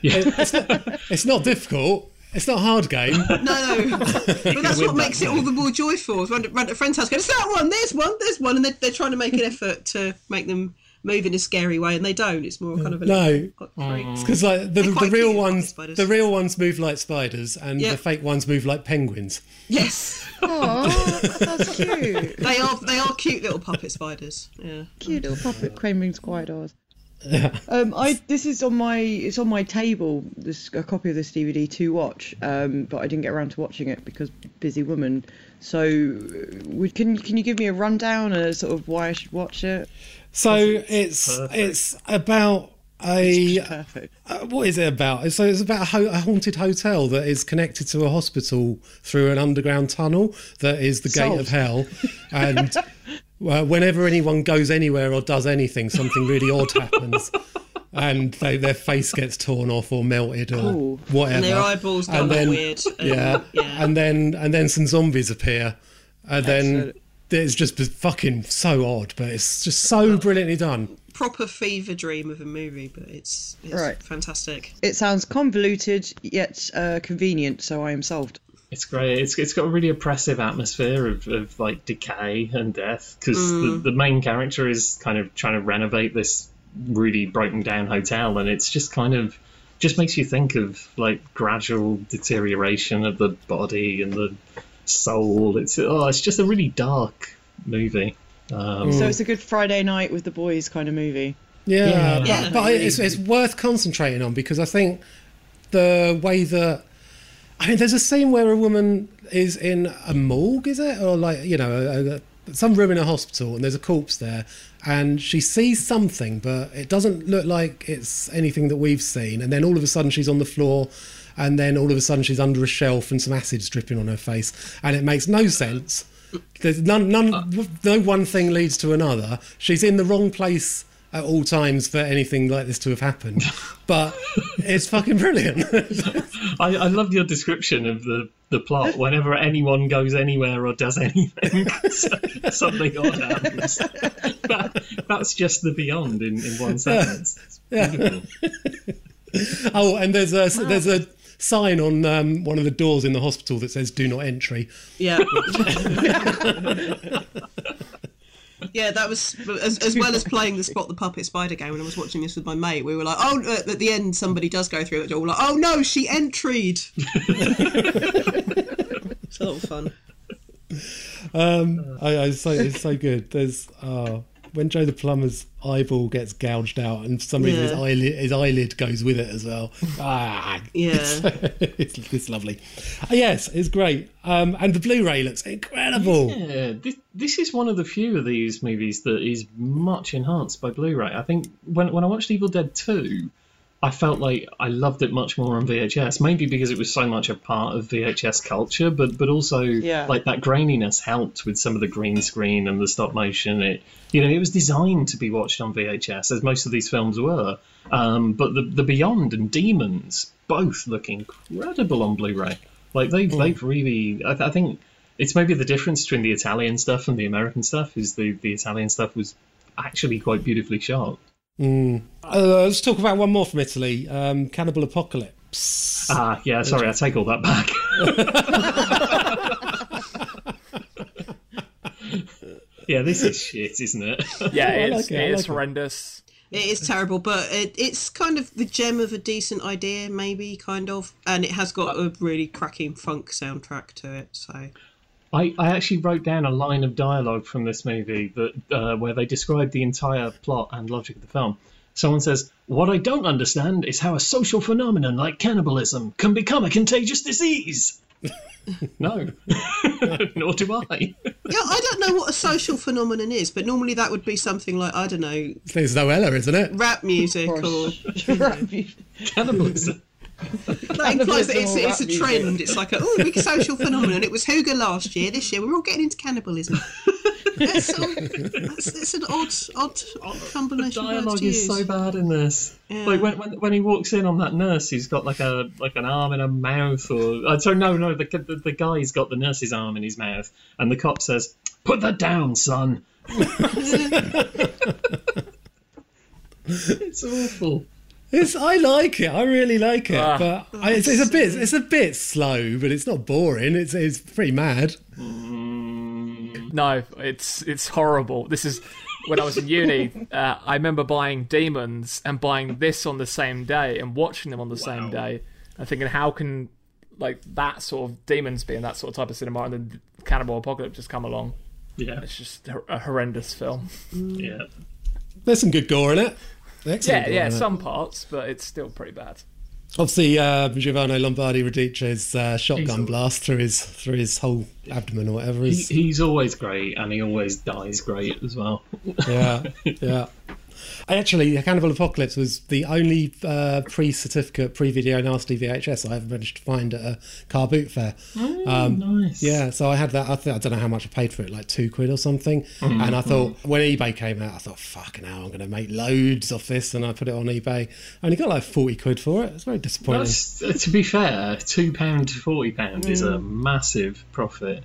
Yeah. It's not difficult. It's not a hard game. No, no, but that's win what that makes it all the more joyful. Run, to- run to a friend's house, go, "There's that one, there's one, there's one," and they're, they're trying to make an effort to make them move in a scary way, and they don't. It's more kind of a No. freaks. Because like the, the real ones, spiders. the real ones move like spiders, and Yeah. the fake ones move like penguins. Yes, Oh, that's cute. they are. They are cute little puppet spiders. Yeah. Cute little puppet claiming squiders. Um, I this is on my it's on my table. This a copy of this DVD to watch, um, but I didn't get around to watching it because busy woman. So, uh, would, can can you give me a rundown and a sort of why I should watch it? So it's perfect. it's about a uh, what is it about? So it's about a, ho- a haunted hotel that is connected to a hospital through an underground tunnel that is the gate of hell, and uh, whenever anyone goes anywhere or does anything, something really odd happens. And they, their face gets torn off or melted or Cool. whatever. And their eyeballs go then- weird. and- yeah. yeah. and then and then some zombies appear, and then Excellent. It's just fucking so odd, but it's just so brilliantly done. proper fever dream of a movie, but it's, it's Right. fantastic. It sounds convoluted yet uh, convenient, so I am solved. It's great. It's it's got a really oppressive atmosphere of, of like decay and death because the, the main character is kind of trying to renovate this really broken down hotel, and it's just kind of just makes you think of like gradual deterioration of the body and the soul. It's oh, it's just a really dark movie. Um, So it's a good Friday night with the boys kind of movie. Yeah, Yeah. but, Yeah. but it's, it's worth concentrating on because I think the way that I mean, there's a scene where a woman is in a morgue, is it, or like you know, a, a, some room in a hospital, and there's a corpse there, and she sees something, but it doesn't look like it's anything that we've seen, and then all of a sudden she's on the floor. And then all of a sudden she's under a shelf and some acid's dripping on her face, and it makes no sense. There's none, none, no one thing leads to another. She's in the wrong place at all times for anything like this to have happened. But it's fucking brilliant. I, I love your description of the, the plot. Whenever anyone goes anywhere or does anything, something odd happens. That, that's just the beyond in, in one sentence. Beautiful. oh, and there's a there's a sign on um, one of the doors in the hospital that says "Do not entry." Yeah. Yeah, that was as, as well as playing the Spot the Puppet Spider game. When I was watching this with my mate, we were like, "Oh!" At the end, somebody does go through the door. We're like, "Oh no, she entried." it's a lot of fun. Um, I, I so it's so good. There's uh, when Joe the plumber's eyeball gets gouged out, and somebody his Yeah. eyelid his eyelid goes with it as well. Ah, Yeah. it's, it's lovely. Uh, yes, it's great. Um, and the Blu-ray looks incredible. Yeah, this, this is one of the few of these movies that is much enhanced by Blu-ray. I think when when I watched Evil Dead 2, I felt like I loved it much more on VHS, maybe because it was so much a part of VHS culture, but but also Yeah. like that graininess helped with some of the green screen and the stop motion. It you know it was designed to be watched on VHS, as most of these films were. Um, but the the Beyond and Demons both look incredible on Blu-ray. Like they've they've really, I, I think it's maybe the difference between the Italian stuff and the American stuff is the the Italian stuff was actually quite beautifully shot. Uh, let's talk about one more from Italy. Um, Cannibal Apocalypse. Ah, yeah. Sorry, I take all that back. yeah, this is shit, isn't it? Yeah, it's, like it, it is like horrendous. It is terrible, but it, it's kind of the gem of a decent idea, maybe, kind of. And it has got a really cracking funk soundtrack to it, so. I, I actually wrote down a line of dialogue from this movie that uh, where they describe the entire plot and logic of the film. Someone says, "What I don't understand is how a social phenomenon like cannibalism can become a contagious disease." no, nor do I. Yeah, I don't know what a social phenomenon is, but normally that would be something like, I don't know, There's Noella, isn't it? rap music or. rap music Cannibalism. That implies that it's, Cannibalism it's a trend. It's like a oh, big social phenomenon. It was hygge last year. This year we're all getting into cannibalism. That's, all, that's, it's an odd, odd, odd combination of words Dialogue to is use. so bad in this. Yeah. Like when, when when he walks in on that nurse he's got like a like an arm and a mouth, or I uh, sorry, no, no, the, the the guy's got the nurse's arm in his mouth, and the cop says, "Put that down, son." it's awful. It's I like it. I really like it, Ah. but I, it's, it's a bit it's a bit slow, but it's not boring. It's it's pretty mad. No, it's it's horrible. This is when I was in uni. Uh, I remember buying Demons and buying this on the same day and watching them on the same day. And thinking, how can like that sort of Demons be in that sort of type of cinema, and then Cannibal Apocalypse just come along? Yeah, It's just a, a horrendous film. yeah. There's some good gore in it. Excellent Yeah, yeah, in some parts, but it's still pretty bad. Obviously, uh, Giovanni Lombardi Radice's uh, shotgun He's- blast through his through his whole abdomen or whatever He, he's always great, and he always dies great as well. yeah yeah. Actually, Cannibal Apocalypse was the only uh, pre-certificate, pre-video nasty VHS I ever managed to find at a car boot fair. Um, nice. Yeah, so I had that. I, th- I don't know how much I paid for it, like two quid or something. And I thought when eBay came out, I thought, fucking hell, I'm going to make loads off this. And I put it on eBay. I only got like 40 quid for it. It's very disappointing. That's, uh, to be fair, two pound to forty pound is a massive profit.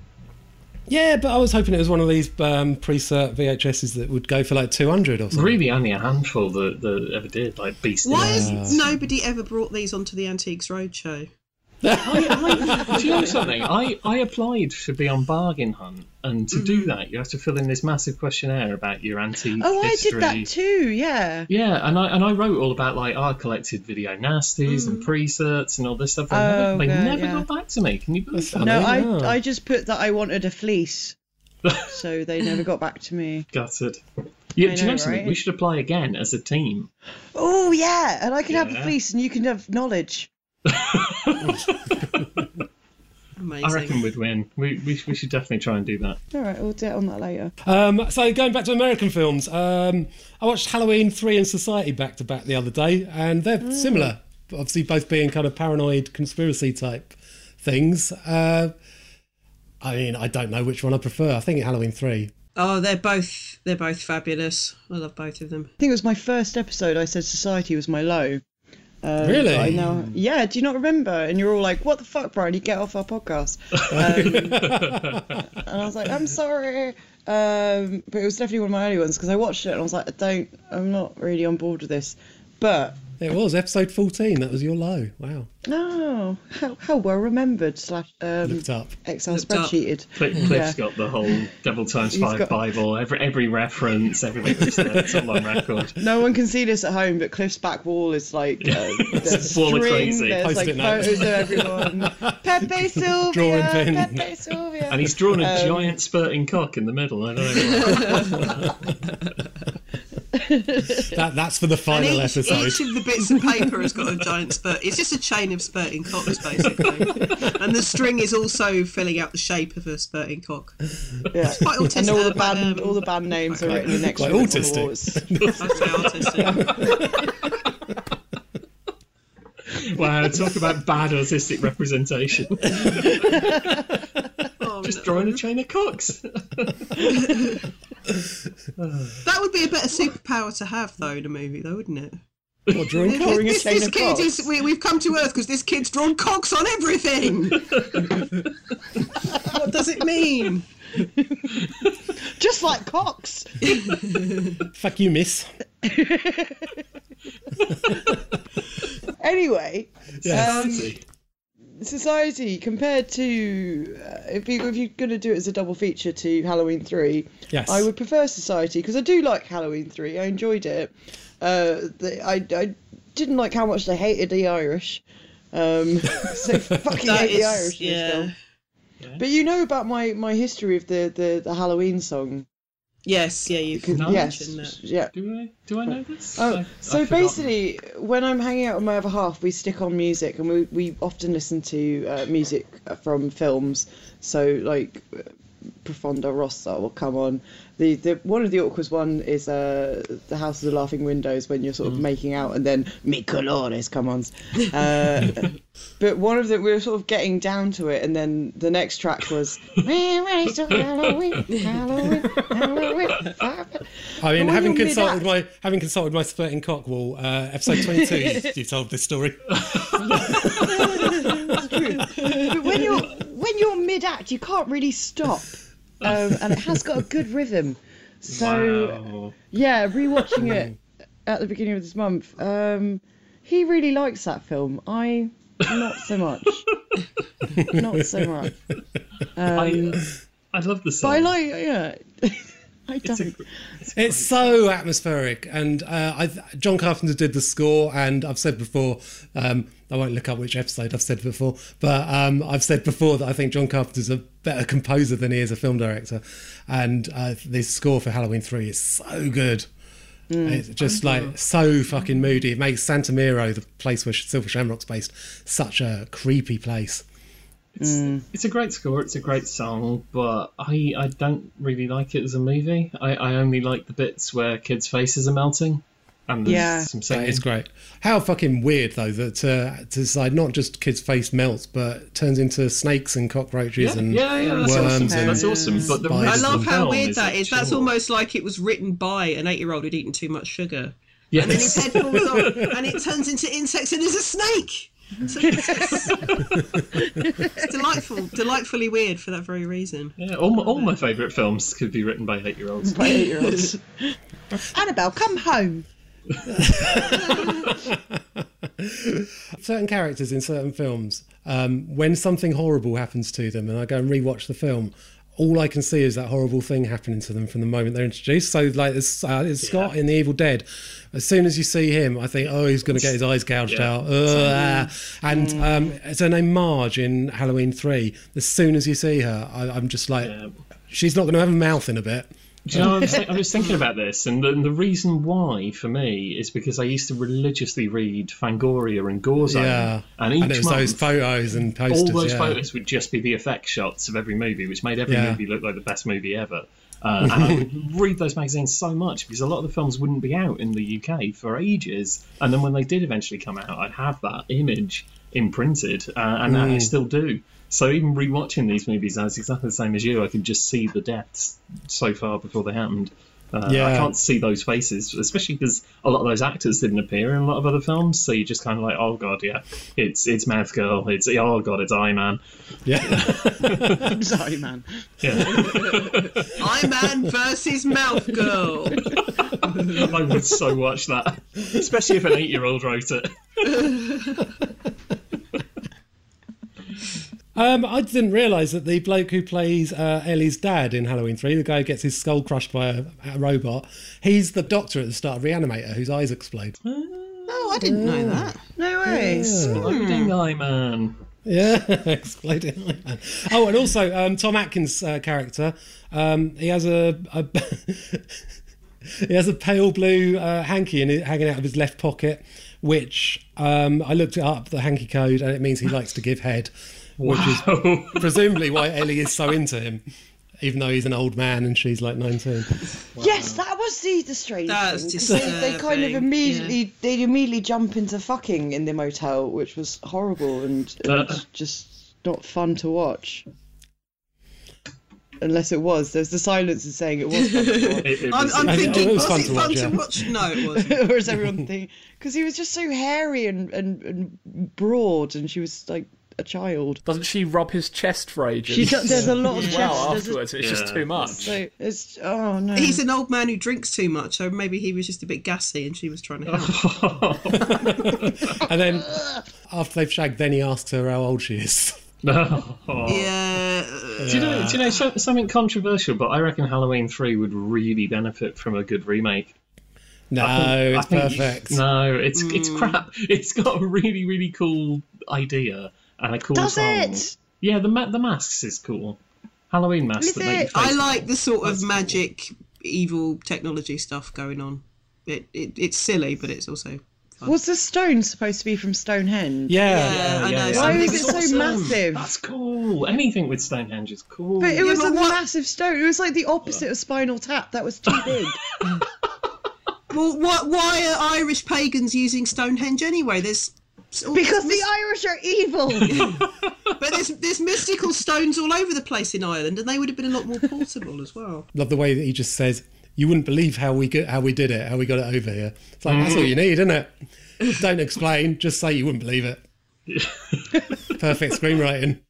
Yeah, but I was hoping it was one of these um, pre-cert VHSs that would go for like 200 or something. Really, only a handful that, that ever did, like Beast. Why in has Us. nobody ever brought these onto the Antiques Roadshow? I, I, do you know something? I, I applied to be on Bargain Hunt, and to do mm-hmm. that, you have to fill in this massive questionnaire about your antique Oh, I did that too. Yeah. Yeah, and I and I wrote all about like I collected video nasties and mm. pre-certs and all this stuff. Oh, they never, Oh, they okay, never yeah. got back to me. Can you believe that? No, I yeah. I just put that I wanted a fleece, so they never got back to me. Gutted. Yeah, I do you know know, something? right? We should apply again as a team. Oh yeah, and I can have a Yeah. fleece, and you can have knowledge. Amazing. I reckon we'd win. We, we, we should definitely try and do that. All right, we'll do it on that later. Um, so going back to American films, um, I watched Halloween three and Society back to back the other day, and they're similar. Obviously, both being kind of paranoid conspiracy type things. Uh, I mean, I don't know which one I prefer. I think Halloween three. Oh, they're both they're both fabulous. I love both of them. I think it was my first episode. I said society was my low. Um, Really? I now, yeah. Do you not remember? And you're all like, "What the fuck, Brian? You get off our podcast." Um, and I was like, "I'm sorry," um, but it was definitely one of my early ones because I watched it and I was like, "I don't. I'm not really on board with this." But It was episode fourteen. That was your low. Wow, no, how, how well remembered slash um, looked up. Excel Looked up. spreadsheeted. Cliff, Cliff's Yeah. got the whole Double Times He's Five got- Bible, every every reference, everything. It's, it's all on record. No one can see this at home, but Cliff's back wall is like uh, there's Wall string, crazy. there's like Post-it notes. photos of everyone. Pepe Sylvia, Drawing pin. Pepe Sylvia. And he's drawn a Um, giant spurting cock in the middle. I don't know. That that's for the And final each, episode. each of the bits of paper has got a giant spurt. It's just a chain of spurting cocks, basically. and the string is also filling out the shape of a spurting cock. yeah. Quite autistic. And all the band, um, all the band names are okay. written next Quite to it autistic. the walls. I'd say autistic. wow, talk about bad autistic representation. Oh, Just no. drawing a chain of cocks. That would be a better superpower to have, though, in a movie, though, wouldn't it? What, drawing cock? Drawing a this chain this of kid cocks. is. We, we've come to Earth because this kid's drawn cocks on everything. what does it mean? Just like cocks. Fuck you, miss. Anyway, Yes. um, See. Society compared to uh, if you if you're gonna do it as a double feature to Halloween three, Yes. I would prefer Society because I do like Halloween three. I enjoyed it. Uh, the, I I didn't like how much they hated the Irish. Um, so fucking That hate the Irish in this yeah. But you know about my, my history of the, the, the Halloween song. Yes, yeah, you can No. mention yes, that. yeah. Do I do I know this? Oh, I've- so I've basically, when I'm hanging out with my other half, we stick on music, and we, we often listen to uh, music from films. So like, Profondo Rosso will come on. The the one of the awkward one is uh, the House of the Laughing Windows when you're sort Mm. of making out, and then Mi Colores come on. Uh, but one of the we were sort of getting down to it, and then the next track was Halloween, Halloween, Halloween, Halloween. I mean, having consulted mid-act- my having consulted my splitting cock wall, uh, episode twenty two, you, you told this story. but when you're when you're mid act, you can't really stop, um, and it has got a good rhythm. So Wow. yeah, rewatching it at the beginning of this month, um, he really likes that film. I not so much, not so much. Um, I I love the but song. I like yeah. I It's don't. It's so atmospheric, and uh, I, John Carpenter did the score, and I've said before, um, I won't look up which episode I've said before, but um, I've said before that I think John Carpenter's a better composer than he is a film director, and uh, this score for Halloween Three is so good. It's just like so fucking moody. It makes Santa Mira, the place where Silver Shamrock's based, such a creepy place. It's, it's a great score. It's a great song, but I I don't really like it as a movie. I, I only like the bits where kids' faces are melting, and there's Yeah. some singing. is great. How fucking weird though that uh, to decide not just kids' face melts, but turns into snakes and cockroaches Yeah, and yeah, yeah, that's worms awesome. and That's awesome. But the spiders I love how weird that is. that. That's almost like it was written by an eight-year-old who'd eaten too much sugar. yes. And then his head falls off, and it turns into insects, and there's a snake. So it's, it's delightful, delightfully weird for that very reason. Yeah, all my, all my favourite films could be written by eight-year-olds. My eight-year-olds. Annabelle, come home. certain characters in certain films. Um, when something horrible happens to them, and I go and rewatch the film, all I can see is that horrible thing happening to them from the moment they're introduced. So, like, it's, uh, it's Scott in The Evil Dead. As soon as you see him, I think, oh, he's going to get his eyes gouged Yeah. out. Ugh. And um, it's her name Marge in Halloween 3. As soon as you see her, I, I'm just like, Yeah. she's not going to have a mouth in a bit. Do you know, I was, I was thinking about this, and the, the reason why for me is because I used to religiously read Fangoria and Gorezone, Yeah. and each And month, those photos and posters. all those yeah. photos would just be the effect shots of every movie, which made every Yeah. movie look like the best movie ever. Uh, and I would read those magazines so much because a lot of the films wouldn't be out in the UK for ages, and then when they did eventually come out, I'd have that image imprinted, uh, and I Mm. still do. So even rewatching these movies, I was exactly the same as you. I can just see the deaths so far before they happened. Uh, I can't see those faces, especially because a lot of those actors didn't appear in a lot of other films. So you're just kind of like, oh god, yeah, it's it's Mouth Girl, it's oh god, it's Eye Man. Yeah. Sorry, man. Yeah. Eye Man versus Mouth Girl. I would so watch that, especially if an eight-year-old wrote it. Um, I didn't realise that the bloke who plays uh, Ellie's dad in Halloween 3, the guy who gets his skull crushed by a, a robot, he's the doctor at the start of Reanimator whose eyes explode. Oh, I didn't know that. No ways. Loading Eye Man. Yeah, exploding eye man. Oh, and also um, Tom Atkins' uh, character, um, he has a, a he has a pale blue uh, hanky in it, hanging out of his left pocket, which um, I looked it up the hanky code, and it means he likes to give head, which is presumably why Ellie is so into him, even though he's an old man and she's like nineteen. Yes, that was the, the strange That's thing. 'cause They, they kind of disturbing, immediately they immediately jump into fucking in the motel, which was horrible and, and Uh. just not fun to watch. Unless it was, there's the silence is saying it was fun to watch. It, it I'm, I'm thinking, it was, was fun it to fun watch, to yeah. watch? No, it wasn't. or is everyone thinking? Because he was just so hairy and, and, and broad, and she was like a child. Doesn't she rub his chest for ages? She does, there's a lot of as chest. well there's a- afterwards. It's just too much. so it's oh no. He's an old man who drinks too much, so maybe he was just a bit gassy and she was trying to help. And then after they've shagged, then he asks her how old she is. Oh. Yeah. Do you know? Do you know so- something controversial? But I reckon Halloween Three would really benefit from a good remake. No, think- it's I think- perfect. No, it's it's Hmm. crap. It's got a really really cool idea and a cool Does song. it? Yeah, the ma- the masks is cool. Halloween masks Is that make it? your I like the sort of That's cool. magic, evil technology stuff going on. It, it it's silly, but it's also. Was the stone supposed to be from Stonehenge? Yeah. Yeah, I know. yeah. Why some is it so Awesome. massive? That's cool. Anything with Stonehenge is cool. But it was but a what- massive stone. It was like the opposite of Spinal Tap. That was too big. Well, what, why are Irish pagans using Stonehenge anyway? There's all because the Irish are evil. But there's there's mystical stones all over the place in Ireland, and they would have been a lot more portable as well. Love the way that he just says, "You wouldn't believe how we get, how we did it, how we got it over here." It's like that's all you need, isn't it? Don't explain, just say you wouldn't believe it. Perfect screenwriting.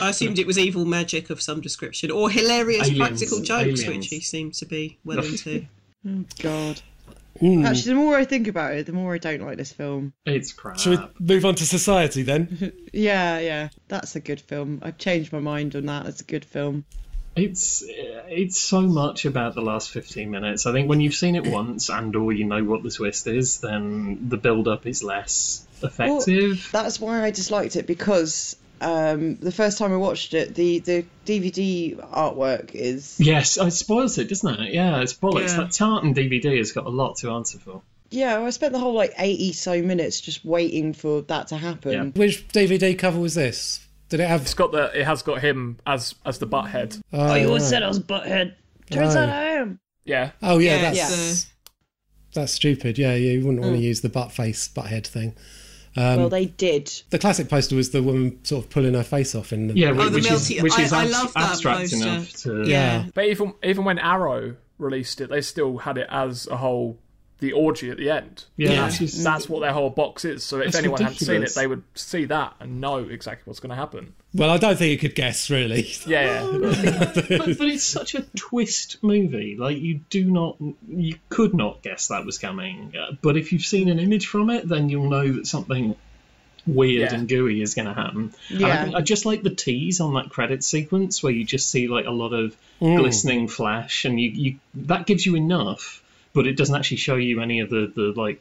I assumed it was evil magic of some description, or hilarious Aliens, practical jokes, aliens. which he seems to be well into. Oh, God. Ooh. Actually, the more I think about it, the more I don't like this film. it's crap. Should we move on to society then? Yeah, yeah, that's a good film. I've changed my mind on that. It's a good film. It's it's so much about the last fifteen minutes. I think when you've seen it once and or you know what the twist is, then the build up is less effective. That's why I disliked it because um, the first time I watched it, the the DVD artwork is yes, it spoils it, doesn't it? Yeah, it's bollocks. Yeah. That Tartan DVD has got a lot to answer for. yeah. I spent the whole like eighty so minutes just waiting for that to happen. Yeah. Which DVD cover was this? Did it have? It's got the. It has got him as as the butthead. Oh, You always right. said I was butthead. Turns Right. out I am. Yeah. Oh yeah, Yeah, that's it's, that's stupid. Yeah, you wouldn't want to use the butt face, butt head thing. Um, well, they did. The classic poster was the woman sort of pulling her face off in the Yeah, Oh, the which is melty- which is I- I abs- love that abstract poster. enough to yeah. But even even when Arrow released it, they still had it as a whole the orgy at the end. Yeah, And that's, just- that's what their whole box is. So if It's anyone hadn't seen it, they would see that and know exactly what's going to happen. Well, I don't think you could guess really. Yeah, yeah. but, but it's such a twist movie. Like you do not, you could not guess that was coming. Uh, but if you've seen an image from it, then you'll know that something weird Yeah. and gooey is going to happen. And I, Yeah. I just like the tease on that credit sequence where you just see like a lot of glistening flash, and you, you that gives you enough, but it doesn't actually show you any of the the like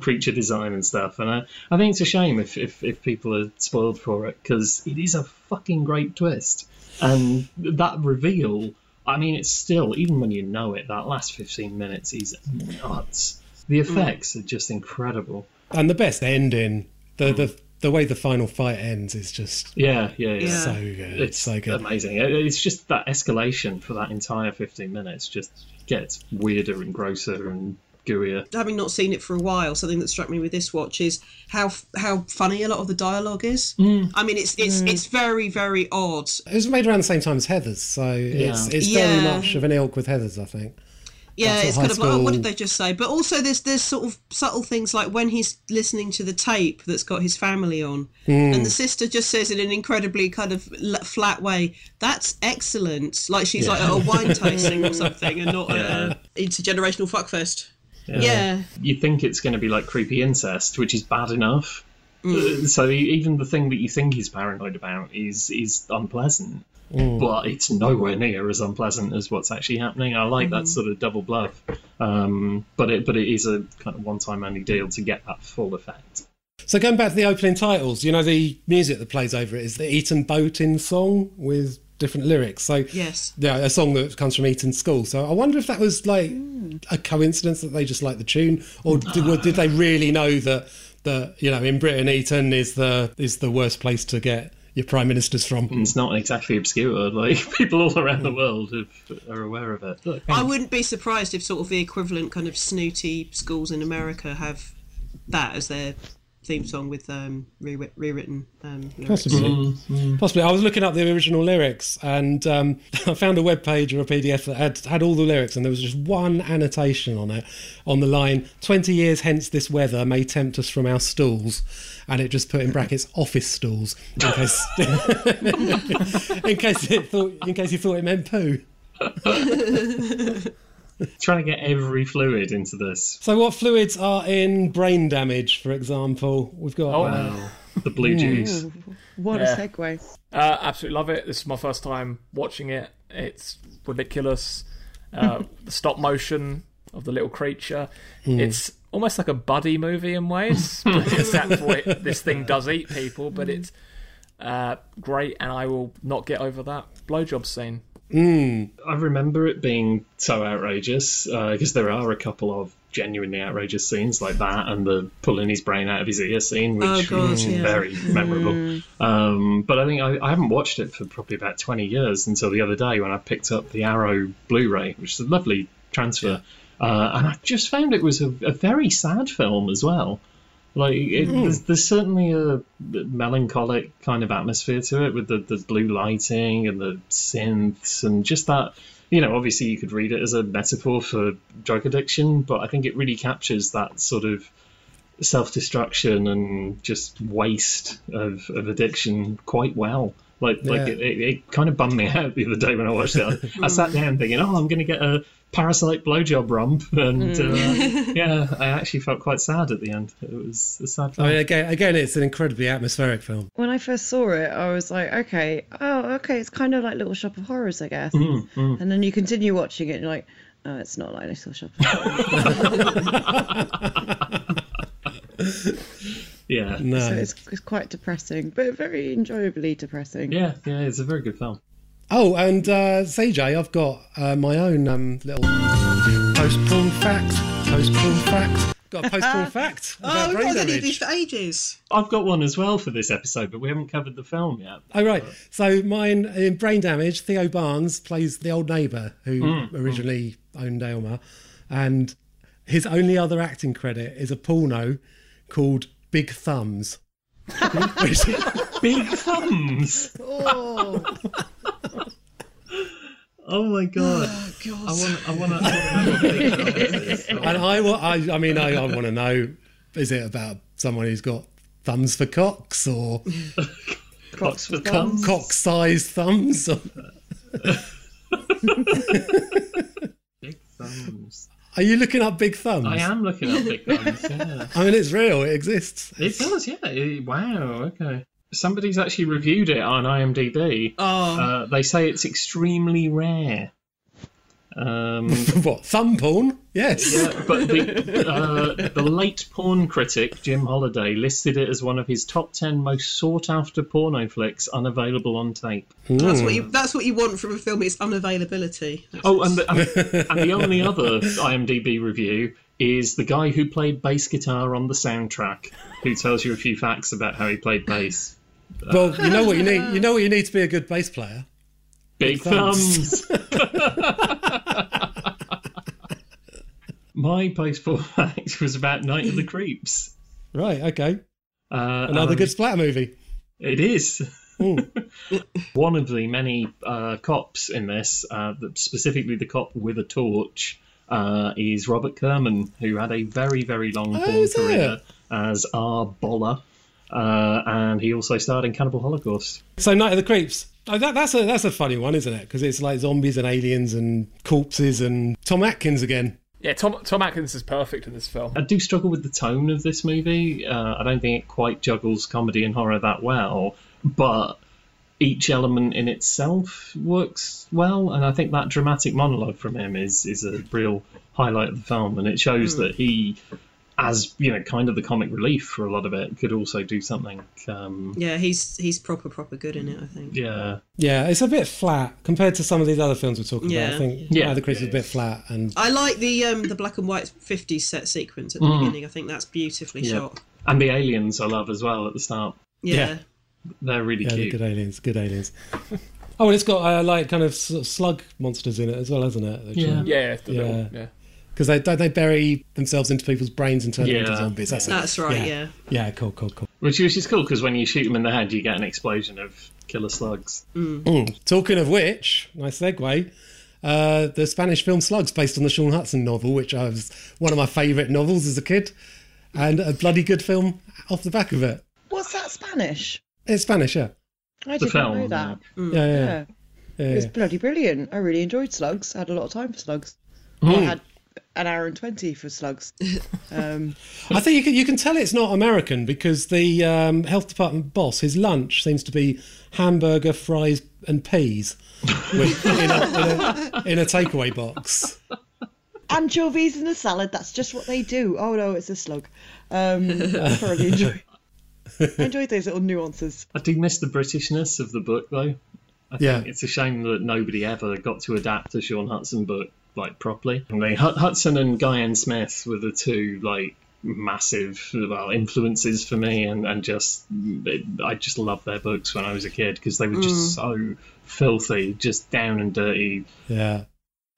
creature design and stuff. And I, I think it's a shame if if, if people are spoiled for it because it is a fucking great twist, and that reveal. I mean, it's still even when you know it, that last fifteen minutes is nuts. The mm. effects are just incredible. And the best ending, the the the way the final fight ends is just Yeah, yeah, yeah. Yeah. so good. It's so good. amazing. It's just that escalation for that entire 15 minutes just gets weirder and grosser and gooier. Having not seen it for a while, something that struck me with this watch is how how funny a lot of the dialogue is. Mm. I mean, it's it's it's very very odd. It was made around the same time as Heather's, so it's it's Yeah. very much of an ilk with Heather's, I think. Yeah, it's a kind high of like, oh, what did they just say? But also, there's there's sort of subtle things like when he's listening to the tape that's got his family on, Hmm. and the sister just says in an incredibly kind of flat way, "That's excellent," like she's like at a wine tasting or something, and not at a intergenerational fuckfest. Yeah. You think it's going to be like creepy incest, which is bad enough. Uh, So even the thing that you think he's paranoid about is is unpleasant, Mm. but it's nowhere near as unpleasant as what's actually happening. I like that mm-hmm. sort of double bluff, um, but it but it is a kind of one time only deal to get that full effect. So going back to the opening titles, you know the music that plays over it is the Eton Boating song with different lyrics. So Yes. yeah, a song that comes from Eton School. So I wonder if that was like mm. a coincidence that they just liked the tune, or did, did they really know that that you know in Britain Eton is the is the worst place to get your prime ministers from? It's not exactly obscure. Like people all around the hmm. world have, are aware of it. Look, I um, wouldn't be surprised if sort of the equivalent kind of snooty schools in America have that as their theme song with um, rewrit- rewritten um, lyrics. Possibly. Possibly. I was looking up the original lyrics and um, I found a web page or a PDF that had, had all the lyrics, and there was just one annotation on it on the line 20 years hence this weather may tempt us from our stools. And it just put in brackets office stools in case, in case, it thought, in case you thought it meant poo. Trying to get every fluid into this. So, what fluids are in brain damage, for example? We've got. Oh, uh, Wow. The blue juice. Ooh, what Yeah. a segue. Uh, absolutely love it. This is my first time watching it. It's ridiculous. Uh, the stop motion of the little creature. It's almost like a buddy movie in ways, except for it, this thing does eat people. But it's uh, great, and I will not get over that blowjob scene. Mm, I remember it being so outrageous because there are a couple of genuinely outrageous scenes like that, and the pulling his brain out of his ear scene, which Oh, God, was yeah. very memorable. Um, but I think I, I haven't watched it for probably about twenty years until the other day when I picked up the Arrow Blu-ray, which is a lovely transfer, uh, and I just found it was a, a very sad film as well. Like it, hmm. there's, there's certainly a melancholic kind of atmosphere to it with the, the blue lighting and the synths and just that. You know, obviously you could read it as a metaphor for drug addiction, but I think it really captures that sort of self-destruction and just waste of, of addiction quite well. Like, like it, it, it kind of bummed me out the other day when I watched it. I, I hmm. sat down thinking, oh, I'm going to get a parasite blowjob romp, and uh, yeah, I actually felt quite sad at the end. It was a sad Film. I mean, again, again, it's an incredibly atmospheric film. When I first saw it, I was like, okay, oh, okay, it's kind of like Little Shop of Horrors, I guess. Mm, And then you continue watching it, and you're like, oh, it's not like Little Shop of Horrors. yeah, No. so it's, it's quite depressing, but very enjoyably depressing. yeah, yeah. It's a very good film. Oh, and uh, CJ, I've got uh, my own um, little post porn fact. Post porn fact. Got a post porn fact. Oh, we've brain not done these for ages. I've got one as well for this episode, but we haven't covered the film yet. Oh right. So mine in Brain Damage, Theo Barnes plays the old neighbour who originally owned Aylmer, and his only other acting credit is a porno called Big Thumbs. Big thumbs. Oh, Oh my oh, god. God. I want. I want to. I know what Big Thumbs is. and I, I, I mean, I, I want to know: is it about someone who's got thumbs for cocks or Box for thumbs. thumbs. cock-sized thumbs? Or, Big thumbs. are you looking up Big Thumbs? I am looking up big thumbs. Yeah. I mean, it's real. It exists. It does. Yeah. It- wow. Okay. Somebody's actually reviewed it on IMDb. Oh, Uh, they say it's extremely rare. Um, what thumb porn? Yes. yeah, but the, uh, the late porn critic Jim Holliday listed it as one of his top ten most sought after porno flicks unavailable on tape. that's what you. That's what you want from a film. It's unavailability. That's Oh, and the, and, and the only other IMDb review is the guy who played bass guitar on the soundtrack, who tells you a few facts about how he played bass. Well, you know what you need. You know what you need to be a good bass player. Big thumbs. thumbs. My baseball fact was about Night of the Creeps. Right. Okay. Uh, Another and good splatter movie. It is. One of the many uh, cops in this, uh, specifically the cop with a torch, uh, is Robert Kerman, who had a very, very long Oh, is it? career as R. Bolla. Uh, and he also starred in Cannibal Holocaust. So Night of the Creeps. Oh, that, that's a that's a funny one, isn't it? Because it's like zombies and aliens and corpses and Tom Atkins again. Yeah, Tom Tom Atkins is perfect in this film. I do struggle with the tone of this movie. Uh, I don't think it quite juggles comedy and horror that well, but each element in itself works well, and I think that dramatic monologue from him is is a real highlight of the film, and it shows that he, as you know, kind of the comic relief for a lot of it, could also do something. Um, yeah, he's he's proper proper good in it. I think. yeah, Yeah, it's a bit flat compared to some of these other films we're talking about. I Yeah. think Yeah. Night of the Creeps is a bit flat, and I like the um the black and white '50s set sequence at the beginning. I think that's beautifully Yeah. shot. and the aliens I love as well at the start. Yeah. Yeah. They're really yeah, they're good aliens, good aliens. oh, and it's got uh, like kind of slug monsters in it as well, hasn't it? Yeah. Yeah, the Yeah. yeah. Because they don't they bury themselves into people's brains and turn them into zombies. That's, it. That's right. Yeah. Yeah, cool, cool, cool. Which, which is cool because when you shoot them in the head, you get an explosion of killer slugs. Mm. Talking of which, nice segue. Uh, the Spanish film Slugs, based on the Shaun Hutson novel, which I was one of my favourite novels as a kid, and a bloody good film off the back of it. what's that Spanish? It's Spanish, yeah, I did not know film, that. yeah, yeah. Yeah. yeah, It was yeah. bloody brilliant. I really enjoyed Slugs. I had a lot of time for Slugs. I had an hour and twenty for slugs. Um, I think you can you can tell it's not American because the um, health department boss, his lunch seems to be hamburger, fries, and peas with, in, a, in, a, in a takeaway box. anchovies in a salad. That's just what they do. Oh no, it's a slug. Um, I thoroughly enjoy. I enjoyed those little nuances. I do miss the Britishness of the book, though. I Yeah. think it's a shame that nobody ever got to adapt a Shaun Hutson book like properly. I mean, Hud- Hutson and Guy N. Smith were the two like massive well influences for me, and and just it, I just loved their books when I was a kid because they were just mm. so filthy, just down and dirty. Yeah.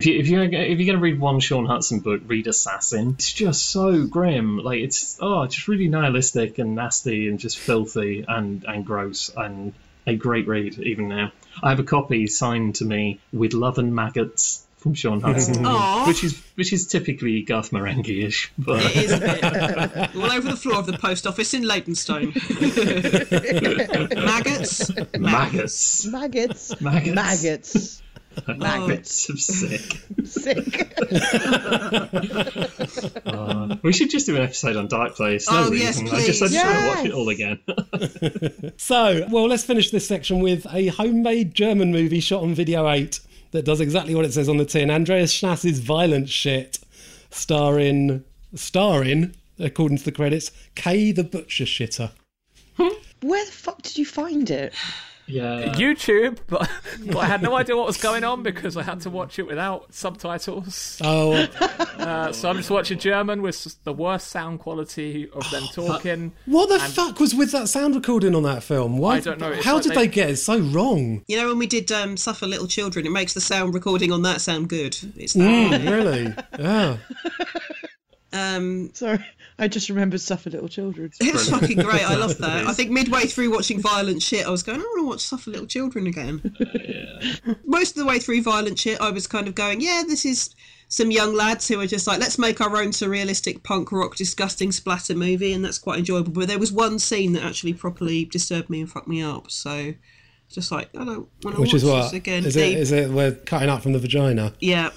If you if you're if you're gonna read one Shaun Hutson book, read Assassin. It's just so grim. Like it's oh, just really nihilistic and nasty and just filthy and and gross and a great read even now. I have a copy signed to me with love and maggots from Shaun Hutson, which is which is typically Garth Marenghi-ish, but It is a bit. All over the floor of the post office in Leytonstone. Maggots. maggots, Maggots. Maggots. Maggots. maggots of sick. Sick. Uh, we should just do an episode on Dark Place. No Oh, yes, reason. I just I please. just want to watch Yes. it all again. So, well, let's finish this section with a homemade German movie shot on video 8 that does exactly what it says on the tin. Andreas Schnaas's Violent Shit, starring, starring, according to the credits, Kay the Butcher Shitter. Where the fuck did you find it? Yeah. YouTube, but, but I had no idea what was going on because I had to watch it without subtitles. Oh, Uh, so I'm just watching German with the worst sound quality of them talking. what the fuck was with that sound recording on that film? Why, I don't know, it's How like did they- they get it so wrong? You know when we did um, Suffer Little Children, it makes the sound recording on that sound good. It's that. Mm, really? Yeah. Um, Sorry, I just remembered Suffer Little Children. it's fucking great. I love that. I think midway through watching Violent Shit, I was going, I want to watch Suffer Little Children again. Most of the way through Violent Shit, I was kind of going, yeah, this is some young lads who are just like, let's make our own surrealistic punk rock, disgusting splatter movie, and that's quite enjoyable. But there was one scene that actually properly disturbed me and fucked me up. So, just like, I don't want to Which watch is what? this again. Is it, is it we're cutting out from the vagina? yeah.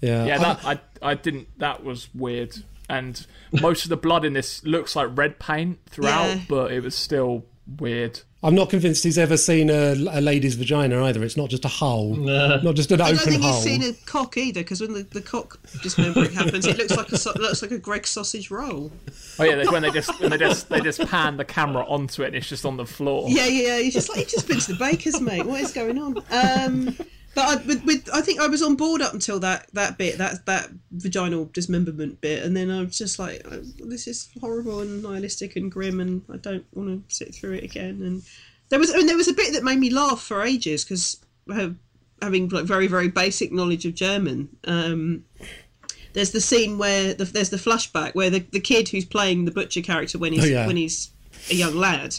Yeah. Yeah, I- that I I didn't. That was weird. And most of the blood in this looks like red paint throughout, Yeah. but it was still weird. I'm not convinced he's ever seen a, a lady's vagina either. It's not just a hole, not just an I open hole. I don't think hole. he's seen a cock either, because when the, the cock dismembering happens, it looks like a so- looks like a Greg sausage roll. Oh yeah, when they just when they just they just pan the camera onto it and it's just on the floor. Yeah, yeah, yeah. He's just like, he just been to the baker's, mate. What is going on? Um, but I, with, with, I think I was on board up until that, that bit, that that vaginal dismemberment bit, and then I was just like, oh, this is horrible and nihilistic and grim, and I don't want to sit through it again. And there was, I mean, there was a bit that made me laugh for ages because having like very very basic knowledge of German. Um, there's the scene where the, there's the flashback where the, the kid who's playing the butcher character when he's Oh, yeah. when he's a young lad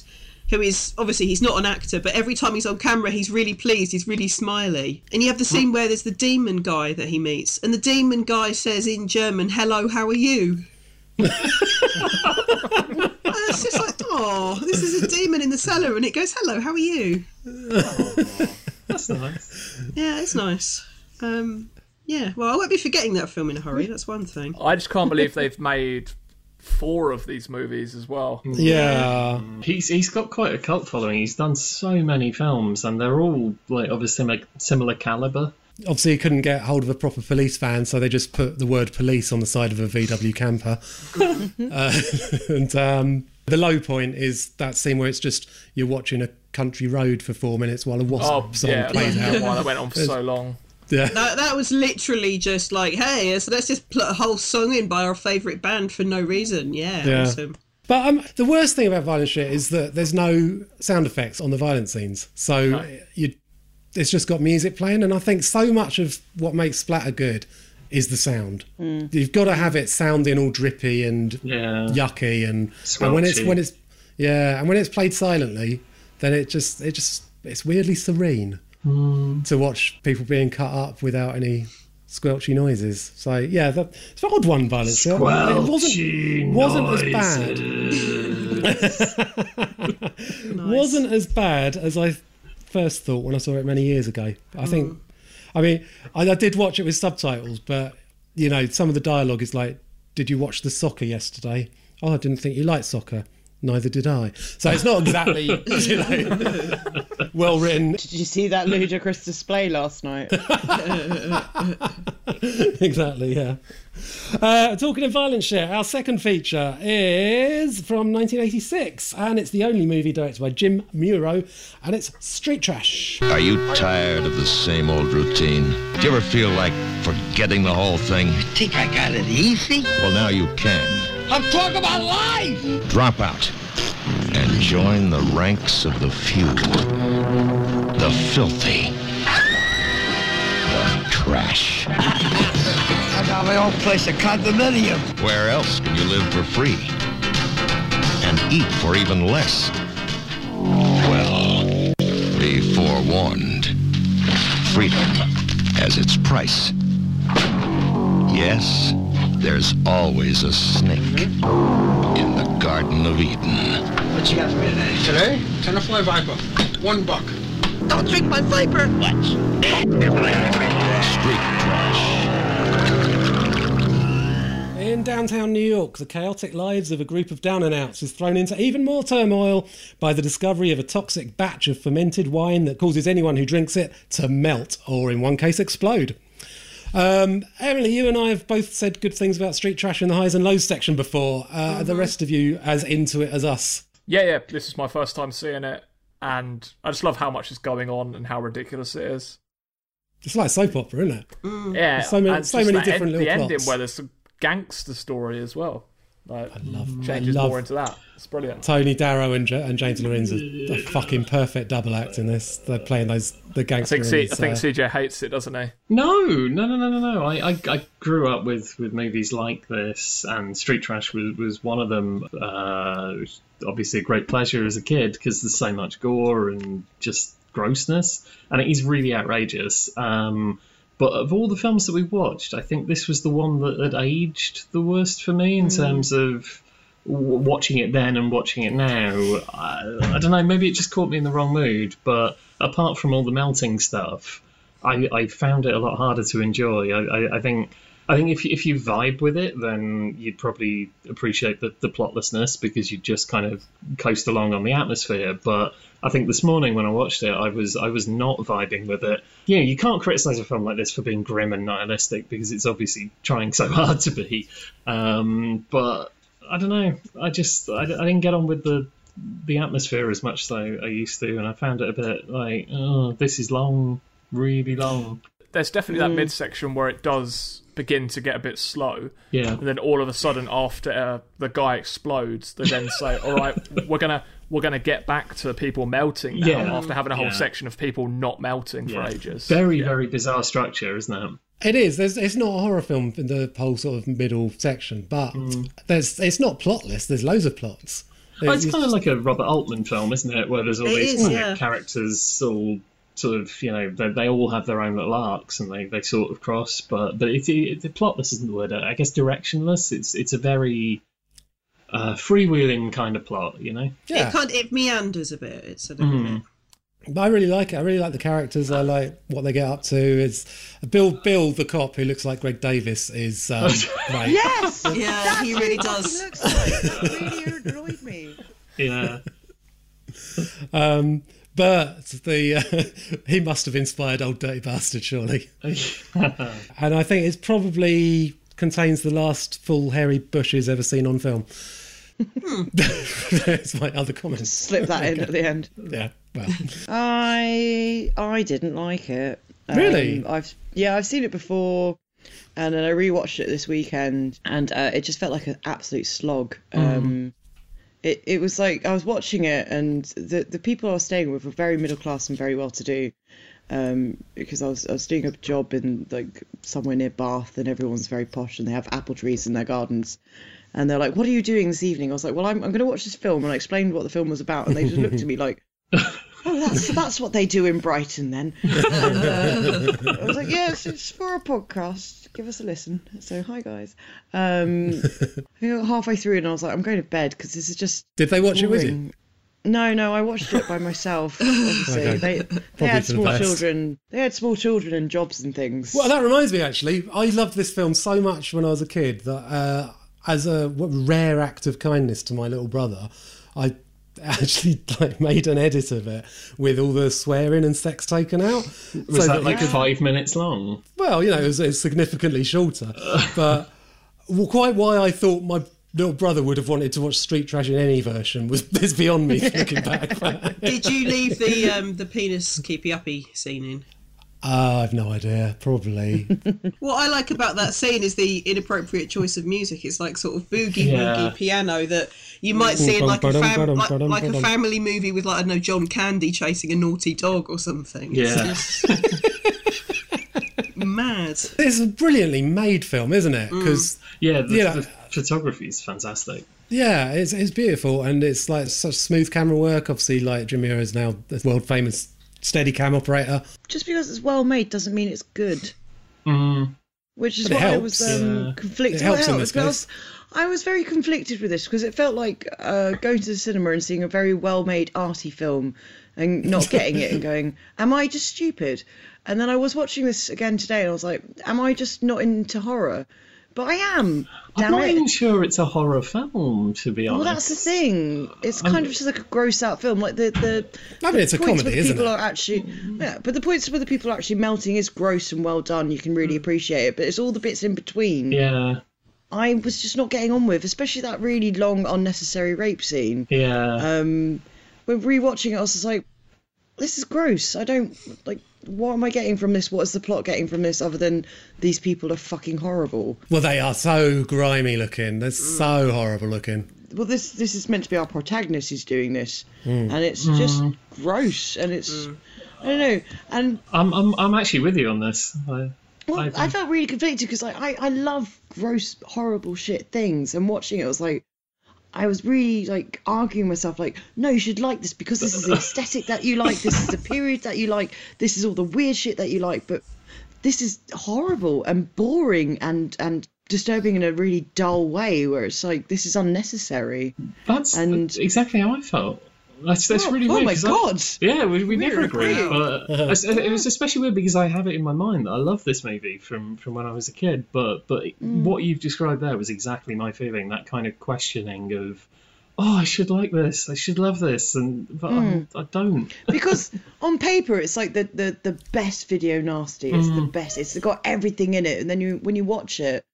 who is obviously he's not an actor but every time he's on camera he's really pleased he's really smiley. And you have the scene where there's the demon guy that he meets and the demon guy says in german hello how are you? And it's just like oh this is a demon in the cellar and it goes hello how are you? That's nice. yeah it's nice. Um, yeah well i won't be forgetting that film in a hurry that's one thing. I just can't believe they've made four of these movies as well. yeah. He's he's got quite a cult following. He's done so many films, and they're all like of a similar similar caliber. Obviously, he couldn't get hold of a proper police van, so they just put the word police on the side of a VW camper. uh, and um, the low point is that scene where it's just you're watching a country road for four minutes while a wasp Oh song yeah, plays out. why that went on for so long. Yeah. That, that was literally just like, hey, so let's just put a whole song in by our favourite band for no reason. Yeah, Yeah. awesome. But um, the worst thing about violent shit is that there's no sound effects on the violent scenes, so you it's just got music playing, and I think so much of what makes splatter good is the sound. You've got to have it sounding all drippy and Yeah. yucky, and, and when it's when it's yeah, and when it's played silently, then it just it just it's weirdly serene Mm. to watch people being cut up without any squelchy noises. So yeah, that, it's an odd one, violent shit. It wasn't wasn't as bad. wasn't as bad as I first thought when I saw it many years ago. I mm. think, I mean, I, I did watch it with subtitles, but you know, some of the dialogue is like, "Did you watch the soccer yesterday?" Oh, I didn't think you liked soccer. Neither did I. So it's not exactly, you know, well written. Did you see that ludicrous display last night? exactly, yeah. Uh, talking of violence share, our second feature is from 1986, and it's the only movie directed by Jim Muro, and it's Street Trash. Are you tired of the same old routine? Do you ever feel like forgetting the whole thing? Think I got it easy? Well, now you can. I'm talking about life! Drop out and join the ranks of the few. The filthy. The trash. I got my own place, a condominium. Where else can you live for free? And eat for even less? Well, be forewarned. Freedom has its price. Yes, there's always a snake in the Garden of Eden. What you got for me today? Today, Tenafly Viper. One buck. Don't drink my Viper! What? Street trash. In downtown New York, the chaotic lives of a group of down and outs is thrown into even more turmoil by the discovery of a toxic batch of fermented wine that causes anyone who drinks it to melt, or in one case, explode. Um, Emily, you and I have both said good things about Street Trash in the highs and lows section before. Uh, The rest of you as into it as us. Yeah, yeah. This is my first time seeing it, and I just love how much is going on and how ridiculous it is. It's like soap opera, isn't it? Yeah, so many- so many different end, little the ending where there's a gangster story as well. Like, I love- changes I love- more into that. It's brilliant. Tony Darrow and, Ja- and James Lorinz are a fucking perfect double act in this. They're playing those the I gangster. think C- I think uh, CJ hates it, doesn't he? No, no, no, no, no, no. I, I, I grew up with, with movies like this, and Street Trash was, was one of them. Uh, obviously a great pleasure as a kid because there's so much gore and just grossness, and it is really outrageous. Um, but of all the films that we watched, I think this was the one that had aged the worst for me in hmm. terms of w- watching it then and watching it now. I, I don't know, maybe it just caught me in the wrong mood, but apart from all the melting stuff, I, I found it a lot harder to enjoy. I, I think I think if you, if you vibe with it, then you'd probably appreciate the, the plotlessness because you just kind of coast along on the atmosphere. But I think this morning when I watched it, I was I was not vibing with it. Yeah, you can't criticize a film like this for being grim and nihilistic because it's obviously trying so hard to be. Um, but I don't know. I just I, I didn't get on with the the atmosphere as much as I, I used to, and I found it a bit like, oh, this is long, really long. There's definitely that midsection where it does begin to get a bit slow, Yeah. and then all of a sudden, after uh, the guy explodes, they then say, "All right, we're gonna we're gonna get back to people melting now." Yeah. After having a whole Yeah. section of people not melting for ages. Very, very bizarre structure, isn't it? It is. There's, it's not a horror film in the whole sort of middle section, but there's it's not plotless. There's loads of plots. Oh, it's kind of like a Robert Altman film, isn't it? Where there's all It these is, kind yeah. of characters all sort of, you know, they, they all have their own little arcs and they, they sort of cross. But but it's it, it, plotless isn't the word. I guess directionless. It's it's a very uh, freewheeling kind of plot, you know. yeah. It kind it meanders a bit. It's a little bit. But I really like it. I really like the characters. I like what they get up to. It's Bill Bill the cop who looks like Greg Davies is um, great. Yes! Yeah, That's he really fucking does. Looks like. That really annoyed me. Yeah. Um, but the uh, he must have inspired old dirty bastard surely. and I think it's probably contains the last full hairy bushes ever seen on film. That's my other comment. Slip that in at the end. Yeah. Well, I I didn't like it. Um, Really? I've yeah, I've seen it before, and then I rewatched it this weekend, and uh, it just felt like an absolute slog. Um, it it was like I was watching it, and the the people I was staying with were very middle class and very well to do. Um, because I was I was doing a job in like somewhere near Bath, and everyone's very posh, and they have apple trees in their gardens. And they're like, "What are you doing this evening?" I was like, "Well, I'm I'm going to watch this film," and I explained what the film was about, and they just looked at me like, "Oh, that's that's what they do in Brighton, then." And, uh, I was like, "Yes, it's for a podcast. Give us a listen." So, hi guys. Um, I got halfway through, and I was like, "I'm going to bed because this is just." did they watch it with you? No, no, I watched it by myself. Obviously, Okay. they they Probably had for the small children. They had small children and jobs and things. Well, that reminds me actually, I loved this film so much when I was a kid that uh, as a rare act of kindness to my little brother, I actually like made an edit of it with all the swearing and sex taken out. Was So that he like could- five minutes long? Well, you know, it was, it was significantly shorter, but well, quite why I thought my little brother would have wanted to watch Street Trash in any version was is beyond me looking back. Did you leave the um, the penis keepy uppy scene in? Uh, I've no idea. Probably. What I like about that scene is the inappropriate choice of music. It's like sort of boogie Yeah. woogie piano that you might see in like a, fam- like, like a family movie with like I don't know John Candy chasing a naughty dog or something. Yeah. mad. it's a brilliantly made film, isn't it? Because Yeah, the, Yeah. the photography is fantastic. Yeah, it's, it's beautiful and it's like such smooth camera work. Obviously, like Jim Muro is now a world famous steady cam operator. Just because it's well made doesn't mean it's good. Mm. Which is But it what I helps. was um, Yeah. conflicted. It helps well, in this but I was, I was very conflicted with this because it felt like uh, going to the cinema and seeing a very well-made arty film and not getting it and going, "Am I just stupid?" And then I was watching this again today and I was like, "Am I just not into horror?" But I am. I'm not it. even sure it's a horror film, to be honest. Well, that's the thing. It's kind of just like a gross out film. Like the the I mean, it's a points where comedy, the isn't people it? are actually yeah, but the points where the people are actually melting is gross and well done. You can really appreciate it, but it's all the bits in between. Yeah, I was just not getting on with, especially that really long unnecessary rape scene. yeah. Um, when rewatching it, I was just like, "This is gross. I don't like. What am I getting from this? What is the plot getting from this other than these people are fucking horrible?" Well, they are so grimy looking. They're mm. so horrible looking. Well, this this is meant to be our protagonist who's doing this, mm. and it's just mm. gross, and it's I don't know, and I'm, I'm, I'm actually with you on this. I, Well, I- I, felt really conflicted because like, I, I love gross, horrible shit things, and watching it, was like, I was really like arguing myself, like, no, you should like this because this is the aesthetic that you like, this is the period that you like, this is all the weird shit that you like, but this is horrible and boring and and disturbing in a really dull way, where it's like this is unnecessary. that's And- exactly how I felt. That's, that's oh, really oh weird. my 'cause I- god! Yeah, we, we never agree. agreeing. but it was especially weird because I have it in my mind that I love this movie from, from when I was a kid. But but Mm. what you've described there was exactly my feeling. That kind of questioning of, oh, I should like this, I should love this, and but Mm. I, I don't. because on paper it's like the, the, the best video nasty it's Mm. the best it's got everything in it and then you when you watch it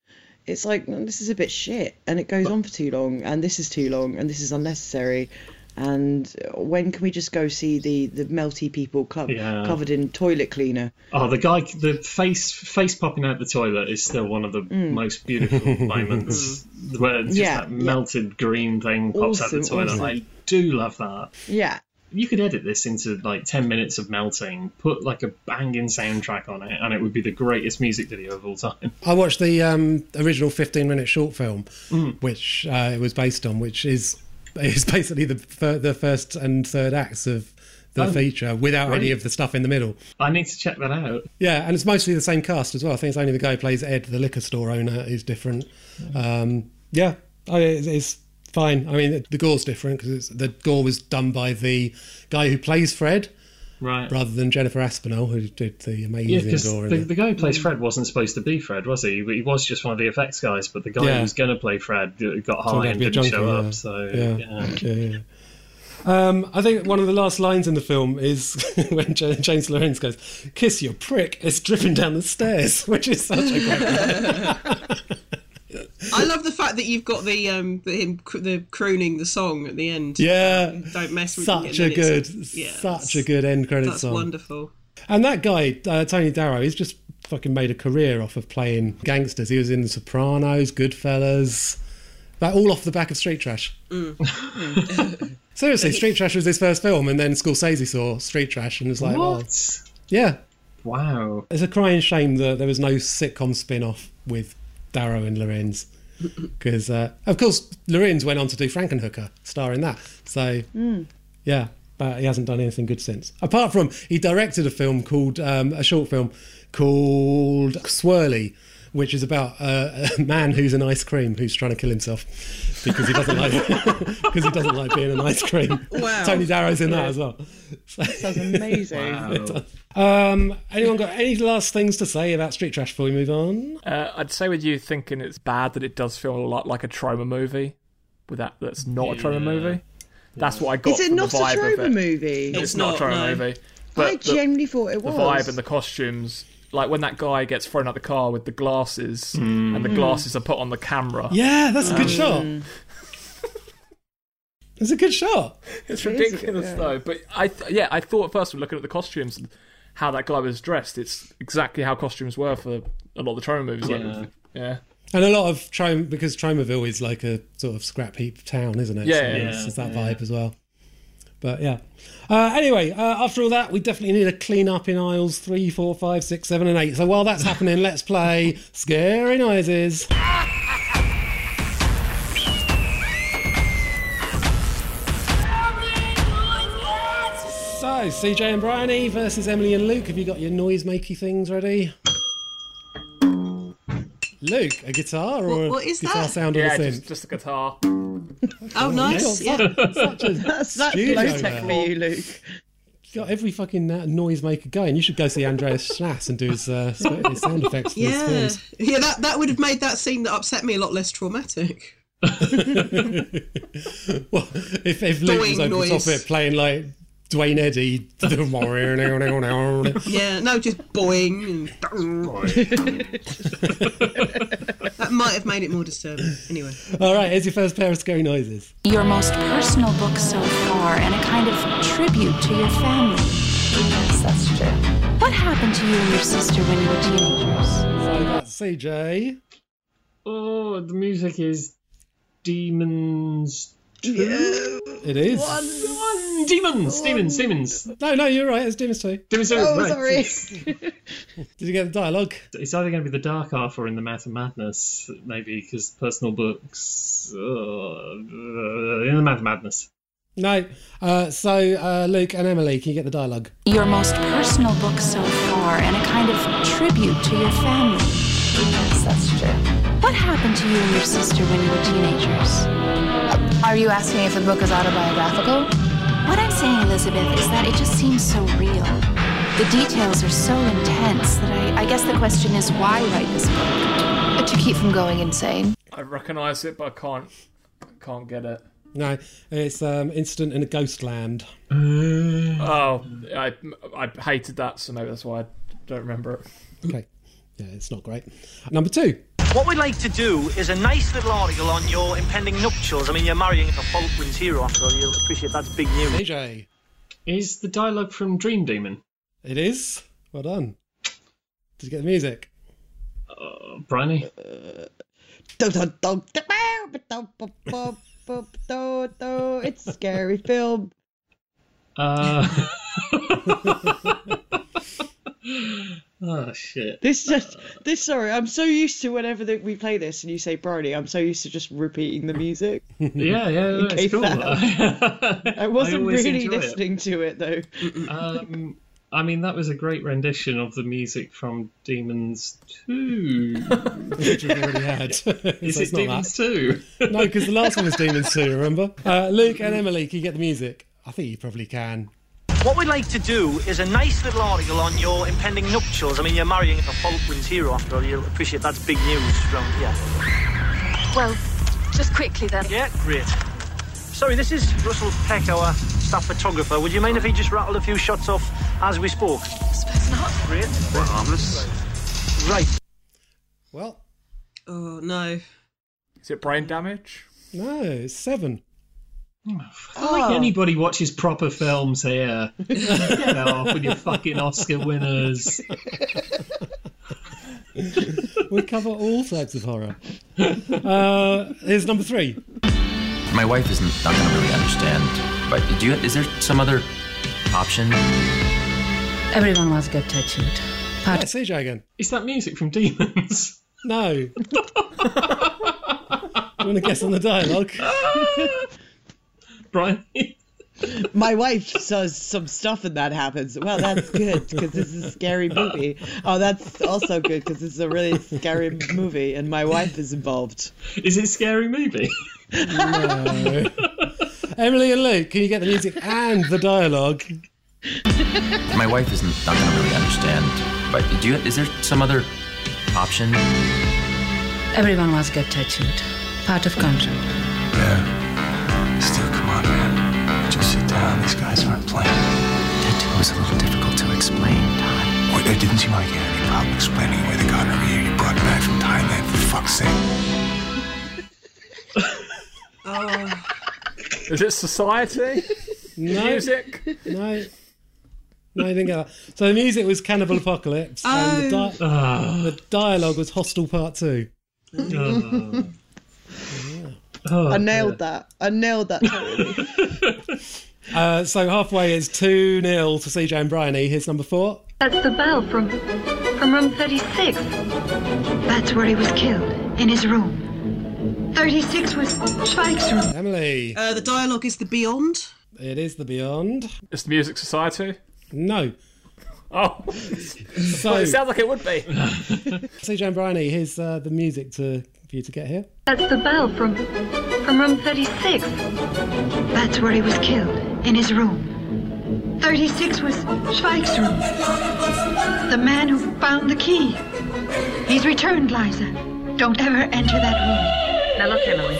it's like "Mm, this is a bit shit and it goes on for too long and this is too long and this is unnecessary and when can we just go see the the melty people club Yeah. covered in toilet cleaner Oh, the guy, the face face popping out the toilet is still one of the Mm. most beautiful moments. Where just Yeah, that yeah. melted green thing pops out the toilet. awesome. I do love that. yeah you could edit this into like 10 minutes of melting, put like a banging soundtrack on it, and it would be the greatest music video of all time. I watched the um, original 15 minute short film, Mm. which uh, it was based on, which is is basically the fir- the first and third acts of the Oh, feature without any of the stuff in the middle. I need to check that out. Yeah, and it's mostly the same cast as well. I think it's only the guy who plays Ed, the liquor store owner, is different. Um, yeah, I mean, it's, it's fine. I mean, the gore's different because the gore was done by the guy who plays Fred Right. rather than Jennifer Aspinall, who did the amazing Yeah, gore. the, the- the guy who plays Fred wasn't supposed to be Fred, was he? He was just one of the effects guys, but the guy Yeah. who was going to play Fred uh, got high to and didn't show yeah. up. So, yeah. Um, I think one of the last lines in the film is when Ja- James Lorinz goes, "Kiss your prick." It's dripping down the stairs, which is such a great. line. I love the fact that you've got the um the, him cr- the crooning the song at the end. Yeah, Don't mess with me, such a good, it's yeah, such a good end credit That's song. wonderful. And that guy, uh, Tony Darrow, he's just fucking made a career off of playing gangsters. He was in The Sopranos, Goodfellas, that all off the back of Street Trash. Seriously, Street Trash was his first film, and then Scorsese saw Street Trash and was like, "Well, What? yeah." Wow. It's a crying shame that there was no sitcom spin-off with Darrow and Lorinz. Because, uh, of course, Lorinz went on to do Frankenhooker, starring that. So, yeah, but he hasn't done anything good since. Apart from, he directed a film called, um, a short film called Swirly, which is about uh, a man who's an ice cream who's trying to kill himself because he doesn't like because he doesn't like being an ice cream. Wow. Tony Darrow's in that as well. Sounds amazing. Um, anyone got any last things to say about Street Trash before we move on? Uh, I'd say with you thinking it's bad that it does feel a lot like a Troma movie. With that, that's not a Troma movie. That's what I got. Is it from not the a vibe of Troma it. movie? It's, It's not a Troma no. movie. I But the, genuinely thought it was. the was. vibe and the costumes, like when that guy gets thrown out the car with the glasses, hmm. and the glasses are put on the camera. Yeah, that's a good hmm. shot. It's a good shot. It's It is, ridiculous yeah. though. But I, th- yeah, I thought at first, when looking at the costumes and how that guy was dressed, it's exactly how costumes were for a lot of the Troma movies. like- Yeah. yeah. And a lot of Trom because Tromaville is like a sort of scrap heap town, isn't it? Yeah, so yeah, it's, it's that yeah. vibe as well. But yeah. Uh, anyway, uh, after all that, we definitely need a clean up in aisles three, four, five, six, seven, and eight. So while that's happening, let's play Scary Noises. So, CJ and Bryony versus Emily and Luke. Have you got your noise-makey things ready? Luke, a guitar or What- a guitar that? sound or Yeah, a synth? just, just a guitar. Oh, nice. Yeah. Yeah. Such a, That's that's Studio low there. tech for you, Luke. got every fucking uh, noisemaker going. You should go see Andreas Schnaas and do his, uh, his sound effects for his Yeah. films. Yeah, that, that would have made that scene that upset me a lot less traumatic. Well, if, if Luke was Boing over the top of it playing like Duane Eddy. Yeah, no, just boing. That might have made it more disturbing. Anyway. All right, here's your first pair of scary noises. Your most personal book so far, and a kind of tribute to your family. Yes, that's true. What happened to you and your sister when you were teenagers? So that's CJ. Oh, the music is Demons. It is. One Demons, Demons, Demons, No, no, you're right. It's Demons 2. Demons. two, Oh, right. sorry. Did you get the dialogue? It's either going to be the Dark Half or in the Mouth of Madness, maybe because personal books. Uh, in the Mouth of Madness. No. Uh, so, uh, Luke and Emily, can you get the dialogue? Your most personal book so far, and a kind of tribute to your family. Yes, that's true. What happened to you and your sister when you were teenagers? Are you asking if the book is autobiographical? What I'm saying, Elizabeth, is that it just seems so real. The details are so intense that I, I guess the question is why write this book? To keep from going insane. I recognise it, but I can't can't get it. No, it's um, Incident in a Ghost Land. Oh, I I hated that, so maybe that's why I don't remember it. Okay. Yeah, it's not great. Number two. What we'd like to do is a nice little article on your impending nuptials. I mean, you're marrying into Falkland's hero after all. You'll appreciate that's big news. AJ. Is the dialogue from Dream Demon? It is. Well done. Did you get the music? Uh, Bryony? It's a scary film. Uh... oh, shit. This just this sorry, I'm so used to whenever that we play this and you say Brody, I'm so used to just repeating the music. Yeah, yeah, In that's case cool. that- I wasn't always really enjoy it. listening to it though. Um, I mean, that was a great rendition of the music from Demons 2. Which we've already had. so Is it's it not Demons 2? No, because the last one was Demons 2, remember? Uh, Luke and Emily, can you get the music? I think you probably can. What we'd like to do is a nice little article on your impending nuptials. I mean, you're marrying into Falkland's hero after all. You'll appreciate that's big news round here. Well, just quickly then. Yeah, great. Sorry, this is Russell Peck, our staff photographer. Would you mind if he just rattled a few shots off as we spoke? Suppose not. Great. We're harmless. Right. Well, Oh, no. Is it brain damage? no, it's seven. I don't think anybody watches proper films here. Get off with your fucking Oscar winners. We cover all types of horror. Uh, here's number three. My wife isn't not going to really understand. But do you? Is there some other option? Everyone was get tattooed. Yeah, CJ again. Is that music from Demons? No. you want to guess on the dialogue? Brian? My wife says some stuff and that happens. Well, that's good because this is a scary movie. Oh, that's also good because this is a really scary movie and my wife is involved. Is it a scary movie? No. Emily and Luke, can you get the music and the dialogue? My wife is not going to really understand. But do you? Is there some other option? Everyone must get tattooed. Part of contract. Yeah. Still, These guys aren't playing. Tattoo was a little difficult to explain, Todd. Wait, it didn't seem like you had any problem explaining away the gonorrhea you brought back from Thailand, for fuck's sake. Oh. Is it society? No. Music? No. No, I didn't that. So the music was Cannibal Apocalypse, and the, di- Ah. the dialogue was Hostel Part 2. Oh. Oh, I nailed that. I nailed that totally. Uh, so halfway is 2 0 to CJ and Bryony. Here's number four. That's the bell from from room 36. That's where he was killed, in his room. 36 was Schweick's room. Emily. Uh, the dialogue is the Beyond. It is the Beyond. It's the Music Society? No. Oh. So, Well, it sounds like it would be. CJ and Bryony, here's uh, the music to, for you to get here. That's the bell from from room 36. That's where he was killed, in his room. 36 was Schweick's room. The man who found the key. He's returned, Liza. Don't ever enter that room. Now look, Emily.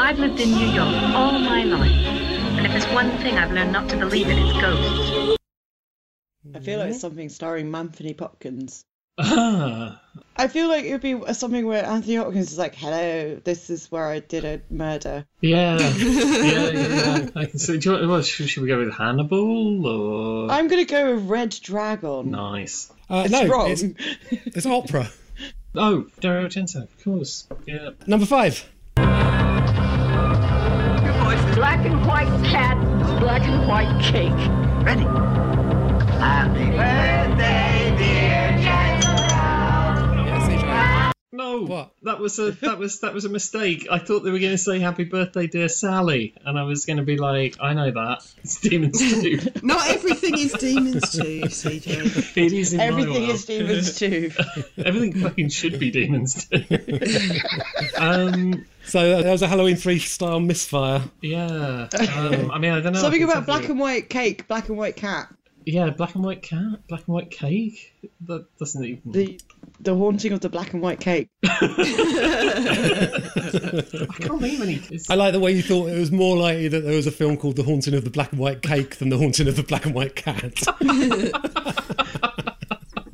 I've lived in New York all my life. And if there's one thing I've learned not to believe in, it's ghosts. I feel like it's mm-hmm. something starring Anthony Hopkins. I feel like it would be something where Anthony Hopkins is like, "Hello, this is where I did a murder." Yeah. yeah, yeah, yeah. I can see. Do you want, well, should, should we go with Hannibal or? I'm gonna go with Red Dragon. Nice. Uh, It's no, wrong. It's, it's opera. Oh, Dario Argento, of course. Yeah. Number five. Black and white cat, black and white cake. Ready? Happy birthday, No, what? That was a that was that was a mistake. I thought they were going to say "Happy Birthday, dear Sally," and I was going to be like, "I know that it's Demons Two." Not everything is Demons 2, CJ. it is in my Everything world. is Demons too. Everything fucking should be Demons Two. um, So uh, that was a Halloween 3 style misfire. yeah. Um, I mean, I don't know. Something if it's about black and white cake, black and white cat. Yeah, black and white cat, black and white cake. That doesn't even. The the haunting of the black and white cake. I can't think of any. It's- I like the way you thought it was more likely that there was a film called The Haunting of the Black and White Cake than The Haunting of the Black and White Cat.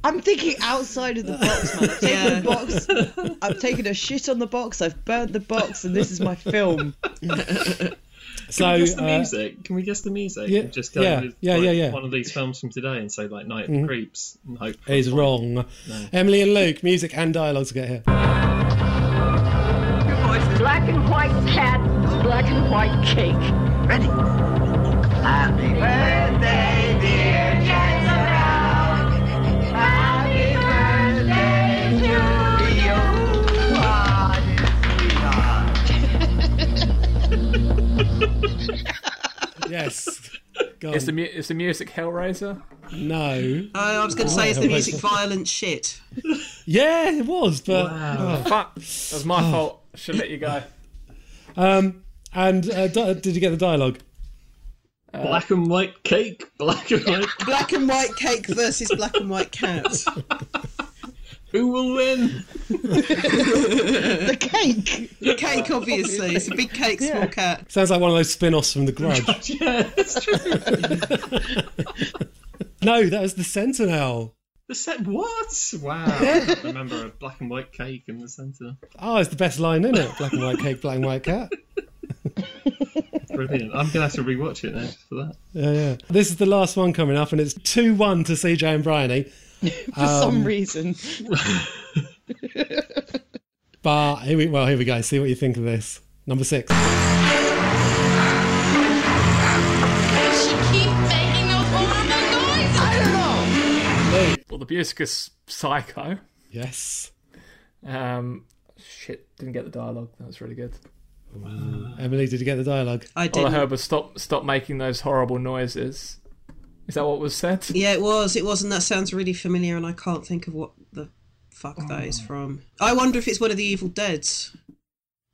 I'm thinking outside of the box, man. I've taken the box. I've taken a shit on the box. I've burnt the box, and this is my film. So, Can we guess the uh, music? Can we guess the music? yeah, and just go yeah, with yeah, like, yeah, yeah. one of these films from today and say like Night of the Mhm. Creeps and hope. is a wrong. No. Emily and Luke, music and dialogue to get here. Black and white cat, black and white cake. Ready? Happy birthday, Yes. Go Is on. the, mu- is the music Hellraiser? No. I was going to say, is the music violent shit? Yeah, it was, but Oh, fuck. That was my fault. Should let you go. um, and uh, di- did you get the dialogue? Black and white cake, black and white. Black and white cake versus black and white cat. Who will win? the cake. The cake, obviously. It's a big cake, small cat. Sounds like one of those spin-offs from The Grudge. yeah, that's true. no, that was the Sentinel. The set what? Wow. I don't remember a black and white cake in the centre. Oh, it's the best line in it. Black and white cake, black and white cat. Brilliant. I'm gonna have to rewatch it now just for that. Yeah, yeah. This is the last one coming up, and it's two-one to CJ and Bryony. For some um, reason. But here we well, here we go. See what you think of this. Number six. Well, the music is Psycho. Yes. Um, shit, didn't get the dialogue. That was really good. Emily, did you get the dialogue? I All I didn't. heard was stop, stop making those horrible noises. Is that what was said? Yeah, it was. It was, and that sounds really familiar, and I can't think of what the fuck that is from. I wonder if it's one of the Evil Dead's.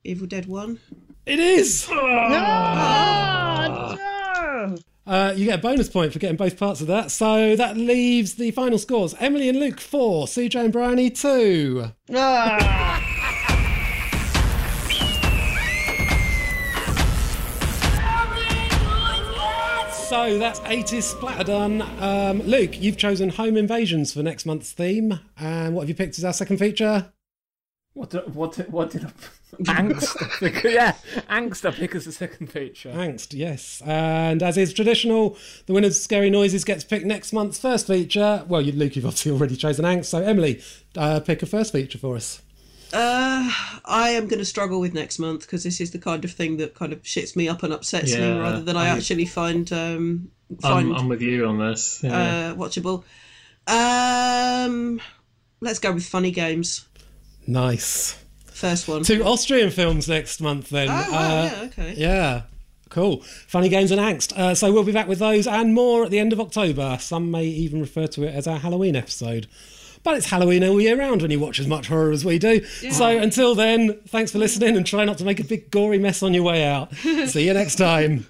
Evil Dead One. It is. Ah, no! Uh, you get a bonus point for getting both parts of that. So that leaves the final scores: Emily and Luke four, CJ and Bryony two. Ah. So that's 80s splatter done. Um, Luke, you've chosen Home Invasions for next month's theme. And what have you picked as our second feature? What did, what did, what did I... Angst? yeah, Angst I pick as the second feature. Angst, yes. And as is traditional, the winner of Scary Noises gets picked next month's first feature. Well, you, Luke, you've obviously already chosen Angst. So, Emily, uh, pick a first feature for us. Uh, I am going to struggle with next month because this is the kind of thing that kind of shits me up and upsets me rather than I, I- actually find um I'm, find I'm with you on this. Yeah. uh watchable. Um, let's go with funny games. Nice. First one. Two Austrian films next month, then. Oh, wow, Uh, yeah, okay. Yeah. Cool. Funny Games and Angst. Uh, so we'll be back with those and more at the end of October. Some may even refer to it as our Halloween episode. But it's Halloween all year round when you watch as much horror as we do. So until then, thanks for listening and try not to make a big gory mess on your way out. See you next time.